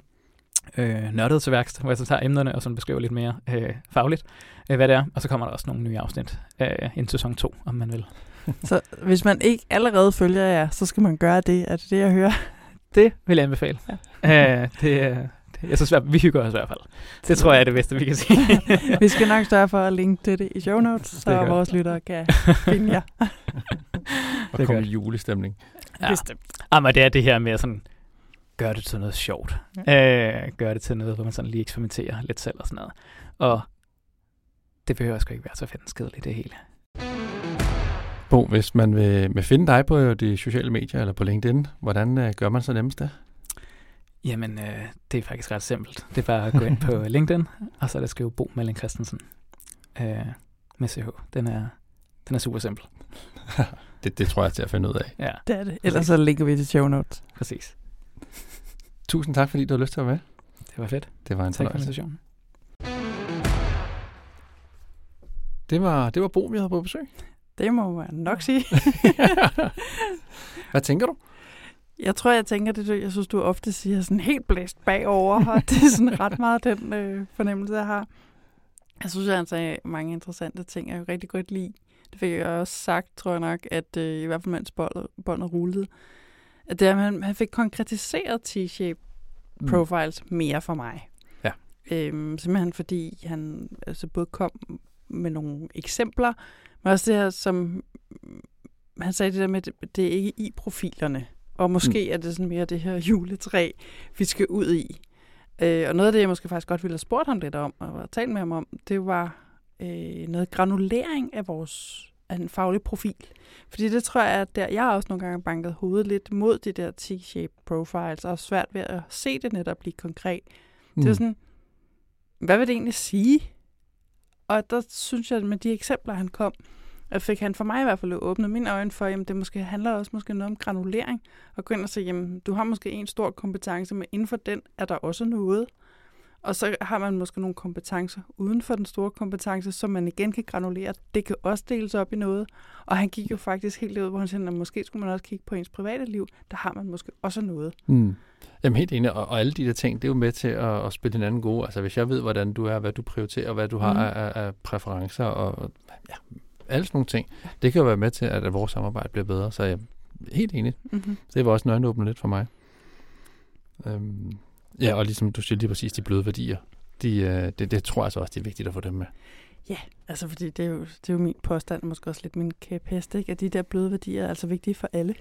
øh, nørdet til værkst, hvor jeg så tager emnerne og sådan beskriver lidt mere øh, fagligt, øh, hvad det er. Og så kommer der også nogle nye afsnit øh, en sæson 2, om man vil. <laughs> så hvis man ikke allerede følger jer, så skal man gøre det. Er det det, jeg hører? <laughs> Det vil jeg anbefale. Ja. Øh, det, det, jeg synes, vi hygger os i hvert fald. Det tror jeg er det bedste, vi kan sige. <laughs> vi skal nok sørge for at linke til det i show notes, så vores lyttere kan finde jer. og komme i julestemning. Ja. Bestemt. Jamen, det er det her med sådan, gøre det til noget sjovt. Ja. Øh, gøre det til noget, hvor man sådan lige eksperimenterer lidt selv og sådan noget. Og det behøver sgu ikke være så fedt skedeligt, det hele. Bo, hvis man vil, vil finde dig på de sociale medier eller på LinkedIn, hvordan øh, gør man så nemmest det? Jamen, øh, det er faktisk ret simpelt. Det er bare at gå ind på <laughs> LinkedIn, og så er der skrive Bo Malling Christensen øh, med CH. Den er, den er super simpel. <laughs> det, det tror jeg til at finde ud af. Ja. Det er det. Ellers så ligger vi til show notes. Præcis. Tusind tak, fordi du har lyst til at være med. Det var fedt. Det var en tak for Det var, det var Bo, vi havde på besøg. Det må man nok sige. <laughs> Hvad tænker du? Jeg tror, jeg tænker det, jeg synes, du ofte siger sådan helt blæst bagover, og det er sådan ret meget den øh, fornemmelse, jeg har. Jeg synes, jeg sagde mange interessante ting, jeg rigtig godt lide. Det fik jeg også sagt, tror jeg nok, at øh, i hvert fald mens båndet rullede, at det er, at man, han fik konkretiseret T-shape mm. profiles mm. mere for mig. Ja. Øhm, simpelthen fordi han altså både kom med nogle eksempler, men også det her, som han sagde det der med, at det er ikke i profilerne. Og måske mm. er det sådan mere det her juletræ, vi skal ud i. Øh, og noget af det, jeg måske faktisk godt ville have spurgt ham lidt om, og talt med ham om, det var øh, noget granulering af vores af en faglig profil. Fordi det tror jeg, at der, jeg har også nogle gange banket hovedet lidt mod de der T-shaped profiles, og svært ved at se det netop blive konkret. Mm. Det er sådan, hvad vil det egentlig sige? Og der synes jeg, at med de eksempler, han kom, at fik han for mig i hvert fald åbnet mine øjne for, at det måske handler også måske noget om granulering, og gå ind og sige, jamen, du har måske en stor kompetence, men inden for den er der også noget. Og så har man måske nogle kompetencer uden for den store kompetence, som man igen kan granulere. Det kan også deles op i noget. Og han gik jo faktisk helt ud, hvor han sagde, at måske skulle man også kigge på ens private liv. Der har man måske også noget. Mm. Jamen helt enig, og, og alle de der ting, det er jo med til at, at spille hinanden gode. Altså hvis jeg ved, hvordan du er, hvad du prioriterer, hvad du har Mhm. af, af, præferencer, og ja, alle sådan nogle ting, det kan jo være med til, at, at vores samarbejde bliver bedre. Så jeg er helt enig. Mm-hmm. Det var også en øjenåbner lidt for mig. Øhm, ja, og ligesom du siger lige præcis, de bløde værdier, de, øh, det, det tror jeg så også, det er vigtigt at få dem med. Ja, altså fordi det er, jo, det er jo min påstand, og måske også lidt min kæphest, ikke? at de der bløde værdier er altså vigtige for alle.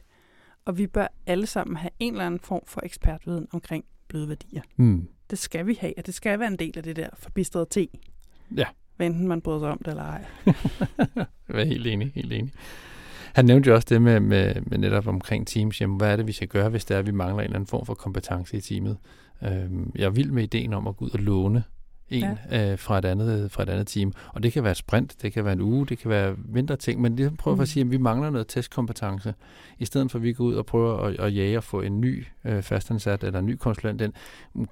Og vi bør alle sammen have en eller anden form for ekspertviden omkring bløde værdier. Hmm. Det skal vi have, og det skal være en del af det der forbistrede te. Ja. Hvad enten man bryder sig om det eller ej. <laughs> Jeg er helt enig, helt enig. Han nævnte jo også det med, med, med netop omkring teams. Jamen, hvad er det, vi skal gøre, hvis det er, at vi mangler en eller anden form for kompetence i teamet? Øhm, jeg er vild med ideen om at gå ud og låne en ja. øh, fra, et andet, fra et andet team. Og det kan være sprint, det kan være en uge, det kan være mindre ting, men det prøver mm. at sige, at vi mangler noget testkompetence. I stedet for, at vi går ud og prøver at, at jage og få en ny øh, fastansat eller en ny konsulent, den,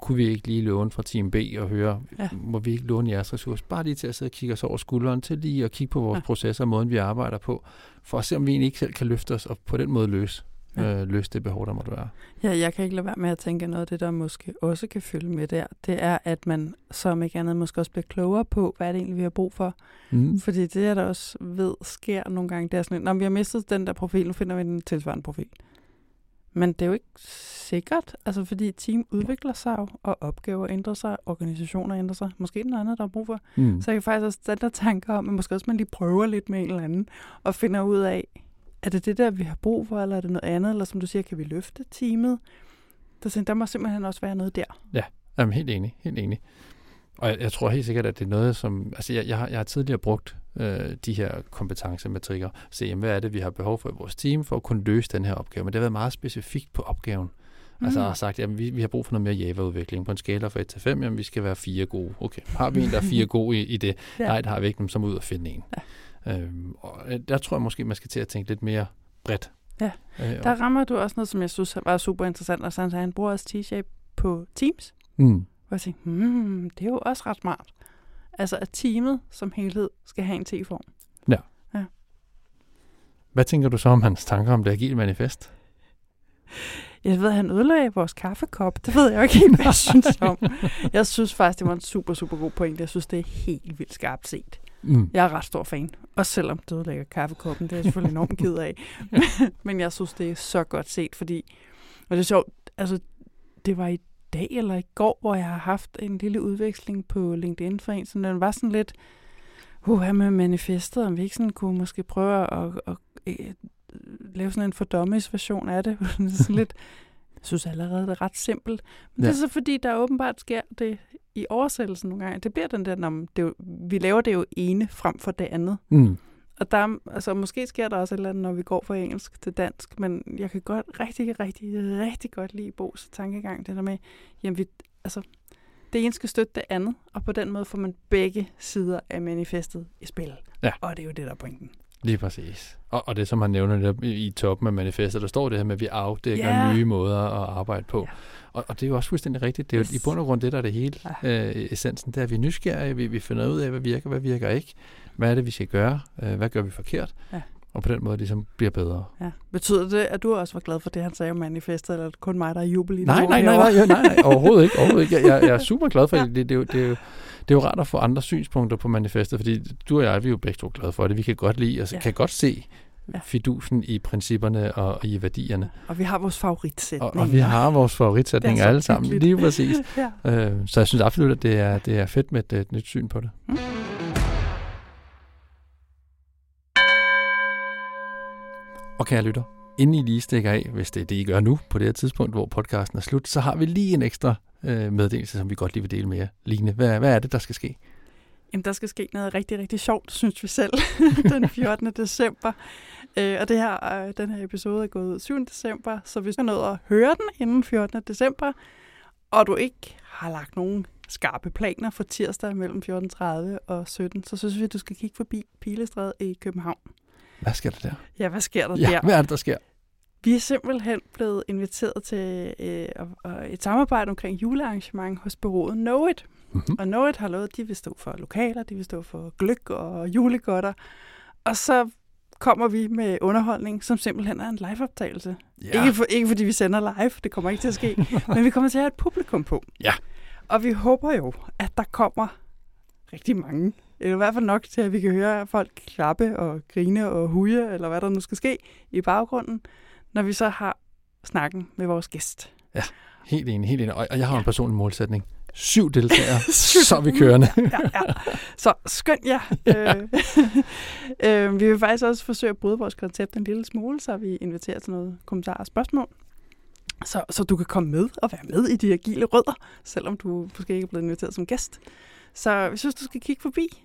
kunne vi ikke lige låne fra team B og høre, ja. må vi ikke låne jeres ressourcer? Bare lige til at sidde og kigge os over skulderen, til lige at kigge på vores ja. processer og måden, vi arbejder på, for at se, om vi egentlig ikke selv kan løfte os og på den måde løse ja. øh, løse det behov, der måtte være. Ja, jeg kan ikke lade være med at tænke, at noget af det, der måske også kan følge med der, det er, at man som ikke andet måske også bliver klogere på, hvad er det egentlig, vi har brug for. Mm. Fordi det, jeg da også ved, sker nogle gange, det er sådan, når vi har mistet den der profil, nu finder vi en tilsvarende profil. Men det er jo ikke sikkert, altså fordi team udvikler sig jo, og opgaver ændrer sig, organisationer ændrer sig. Måske den anden, der har brug for. Mm. Så jeg kan faktisk også sætte der tanker om, at måske også man lige prøver lidt med en eller anden, og finder ud af, er det det der, vi har brug for, eller er det noget andet? Eller som du siger, kan vi løfte teamet? Der, der må simpelthen også være noget der. Ja, er helt enig, helt enig. Og jeg, jeg tror helt sikkert, at det er noget, som... Altså, jeg, jeg, har, jeg har tidligere brugt øh, de her kompetencemetrikker. Se, jamen, hvad er det, vi har behov for i vores team, for at kunne løse den her opgave. Men det har været meget specifikt på opgaven. Mm. Altså, jeg har sagt, at vi, vi har brug for noget mere Java-udvikling. På en skala fra 1 til 5, jamen, vi skal være fire gode. Okay, har vi en, der er fire <laughs> gode i, i det? ja. Nej, der har vi ikke, så må ud og finde en. Ja. Øhm, og der tror jeg måske, man skal til at tænke lidt mere bredt. Ja, øh, der rammer du også noget, som jeg synes var super interessant. Og så han, han bruger også T-shape på Teams. Mm. Og jeg tænkte, hmm, det er jo også ret smart. Altså, at teamet som helhed skal have en T-form. Ja. ja. Hvad tænker du så om hans tanker om det agile manifest? Jeg ved, at han ødelagde vores kaffekop. Det ved jeg jo ikke helt, hvad jeg <laughs> synes om. Jeg synes faktisk, det var en super, super god point. Jeg synes, det er helt vildt skarpt set. Mm. Jeg er ret stor fan. Også selvom det ødelægger kaffekoppen. Det er jeg selvfølgelig enormt ked af. <laughs> <laughs> Men jeg synes, det er så godt set, fordi... Og det er sjovt, altså, det var i dag eller i går, hvor jeg har haft en lille udveksling på LinkedIn for en, så den var sådan lidt, uh, med manifestet, om vi ikke sådan kunne måske prøve at, at, at, at lave sådan en fordummies version af det. <laughs> sådan lidt, jeg synes allerede, det er ret simpelt. Men ja. det er så fordi, der åbenbart sker det i oversættelsen nogle gange. Det bliver den der, når det jo, vi laver det jo ene frem for det andet. Mm. Og der, altså, måske sker der også et eller andet, når vi går fra engelsk til dansk, men jeg kan godt rigtig, rigtig, rigtig godt lide Bo's tankegang, det der med, jamen vi, altså, det ene skal støtte det andet, og på den måde får man begge sider af manifestet i spil. Ja. Og det er jo det, der er pointen. Lige præcis. Og, og det, som han nævner der i toppen af manifestet, der står det her med, at vi afdækker yeah. nye måder at arbejde på. Yeah. Og, og det er jo også fuldstændig rigtigt. Det er yes. jo i bund og grund det, der er det hele ja. øh, essensen. Det er, at vi er nysgerrige, vi, vi finder ud af, hvad virker, hvad virker ikke. Hvad er det, vi skal gøre? Øh, hvad gør vi forkert? Ja. Og på den måde ligesom bliver bedre. Ja. Betyder det, at du også var glad for det, han sagde om manifestet, eller er det kun mig, der er jubel i? Nej, nej, nej, nej, nej, nej, overhovedet ikke. Overhovedet ikke. Jeg, jeg, jeg er super glad for ja. det. Det, det, er det, er jo, det er jo rart at få andre synspunkter på manifestet, fordi du og jeg, vi er jo begge to glade for det. Vi kan godt lide, altså ja. kan godt se ja. fidusen i principperne og, og i værdierne. Og vi har vores favoritsætning. Og, og vi har vores favoritsætninger alle sammen, lige præcis. <laughs> ja. øh, så jeg synes absolut, at det er, det er fedt med et, et nyt syn på det. Mm. Og kære lytter, inden I lige stikker af, hvis det er det, I gør nu, på det her tidspunkt, hvor podcasten er slut, så har vi lige en ekstra øh, meddelelse, som vi godt lige vil dele med jer. Line, hvad, hvad er det, der skal ske? Jamen, der skal ske noget rigtig, rigtig sjovt, synes vi selv, <laughs> den 14. december. Øh, og det her, øh, den her episode er gået ud 7. december, så hvis du nået at høre den inden 14. december, og du ikke har lagt nogen skarpe planer for tirsdag mellem 14.30 og 17, så synes vi, at du skal kigge forbi Pilestræde i København. Hvad sker der der? Ja, hvad sker der ja, der? hvad er det, der sker? Vi er simpelthen blevet inviteret til øh, et samarbejde omkring julearrangement hos bureauet Know It. Mm-hmm. Og Know It har lovet, de vil stå for lokaler, de vil stå for gløk og julegodter. Og så kommer vi med underholdning, som simpelthen er en liveoptagelse. Ja. Ikke, for, ikke fordi vi sender live, det kommer ikke til at ske, <laughs> men vi kommer til at have et publikum på. Ja. Og vi håber jo, at der kommer rigtig mange. Eller i hvert fald nok til, at vi kan høre folk klappe og grine og huje, eller hvad der nu skal ske i baggrunden, når vi så har snakken med vores gæst. Helt enig, helt enig. Og jeg har en personlig målsætning. Syv deltagere, <laughs> så er vi kørende. <laughs> ja, ja. Så skynd jer. Øh, øh, vi vil faktisk også forsøge at bryde vores koncept en lille smule, så vi inviterer til noget kommentarer og spørgsmål. Så, så du kan komme med og være med i de agile rødder, selvom du måske ikke er blevet inviteret som gæst. Så jeg synes, du skal kigge forbi.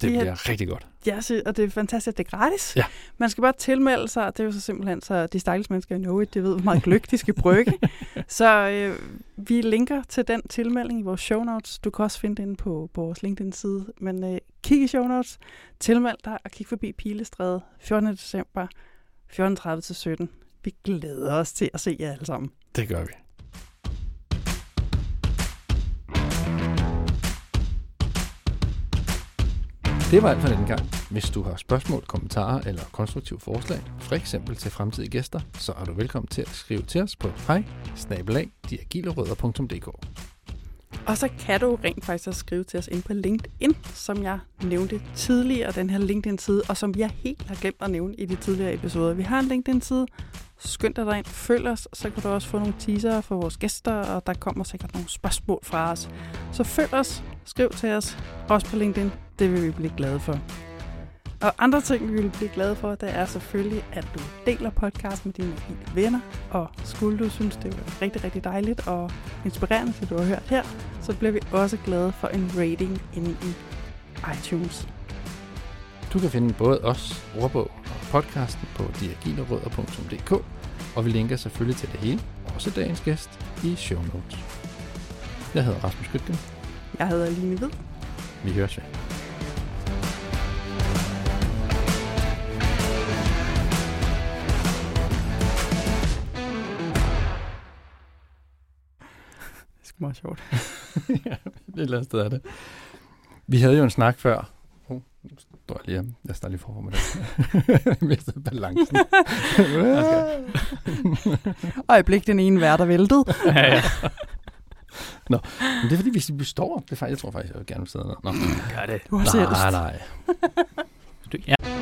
Det Vi har- bliver rigtig godt. Ja, og det er fantastisk, at det er gratis. Ja. Man skal bare tilmelde sig, og det er jo så simpelthen, så de stakkels mennesker i It, det ved, hvor meget gløk de skal brygge. <laughs> så øh, vi linker til den tilmelding i vores show notes. Du kan også finde den på, på vores LinkedIn-side. Men øh, kig i show notes, tilmeld dig og kig forbi Pilestræde 14. december 14.30 til 17. Vi glæder os til at se jer alle sammen. Det gør vi. Det var alt for den gang. Hvis du har spørgsmål, kommentarer eller konstruktive forslag, for eksempel til fremtidige gæster, så er du velkommen til at skrive til os på hej Og så kan du rent faktisk også skrive til os ind på LinkedIn, som jeg nævnte tidligere, den her LinkedIn-side, og som jeg helt har glemt at nævne i de tidligere episoder. Vi har en LinkedIn-side. Skynd dig derind, følg os, så kan du også få nogle teaser for vores gæster, og der kommer sikkert nogle spørgsmål fra os. Så følg os, skriv til os, også på LinkedIn. Det vil vi blive glade for. Og andre ting, vi vil blive glade for, det er selvfølgelig, at du deler podcast med dine helt venner. Og skulle du synes, det var rigtig, rigtig dejligt og inspirerende, det du har hørt her, så bliver vi også glade for en rating inde i iTunes. Du kan finde både os, ordbog og podcasten på diagilerødder.dk, og vi linker selvfølgelig til det hele, også dagens gæst, i show notes. Jeg hedder Rasmus Skytgen. Jeg hedder Line Hvid. Vi høres ved. Meget sjovt. <laughs> ja, et eller andet sted er det. Vi havde jo en snak før. Står jeg lige, jeg står lige for med det. <laughs> Jeg mistede balancen. <laughs> Øjeblik, den ene vær, der væltede. <laughs> ja, ja. Men det er fordi, hvis vi står op, det er faktisk, jeg tror faktisk, jeg vil gerne sidde ned. Nå. Gør det. Du har. Nej, nej.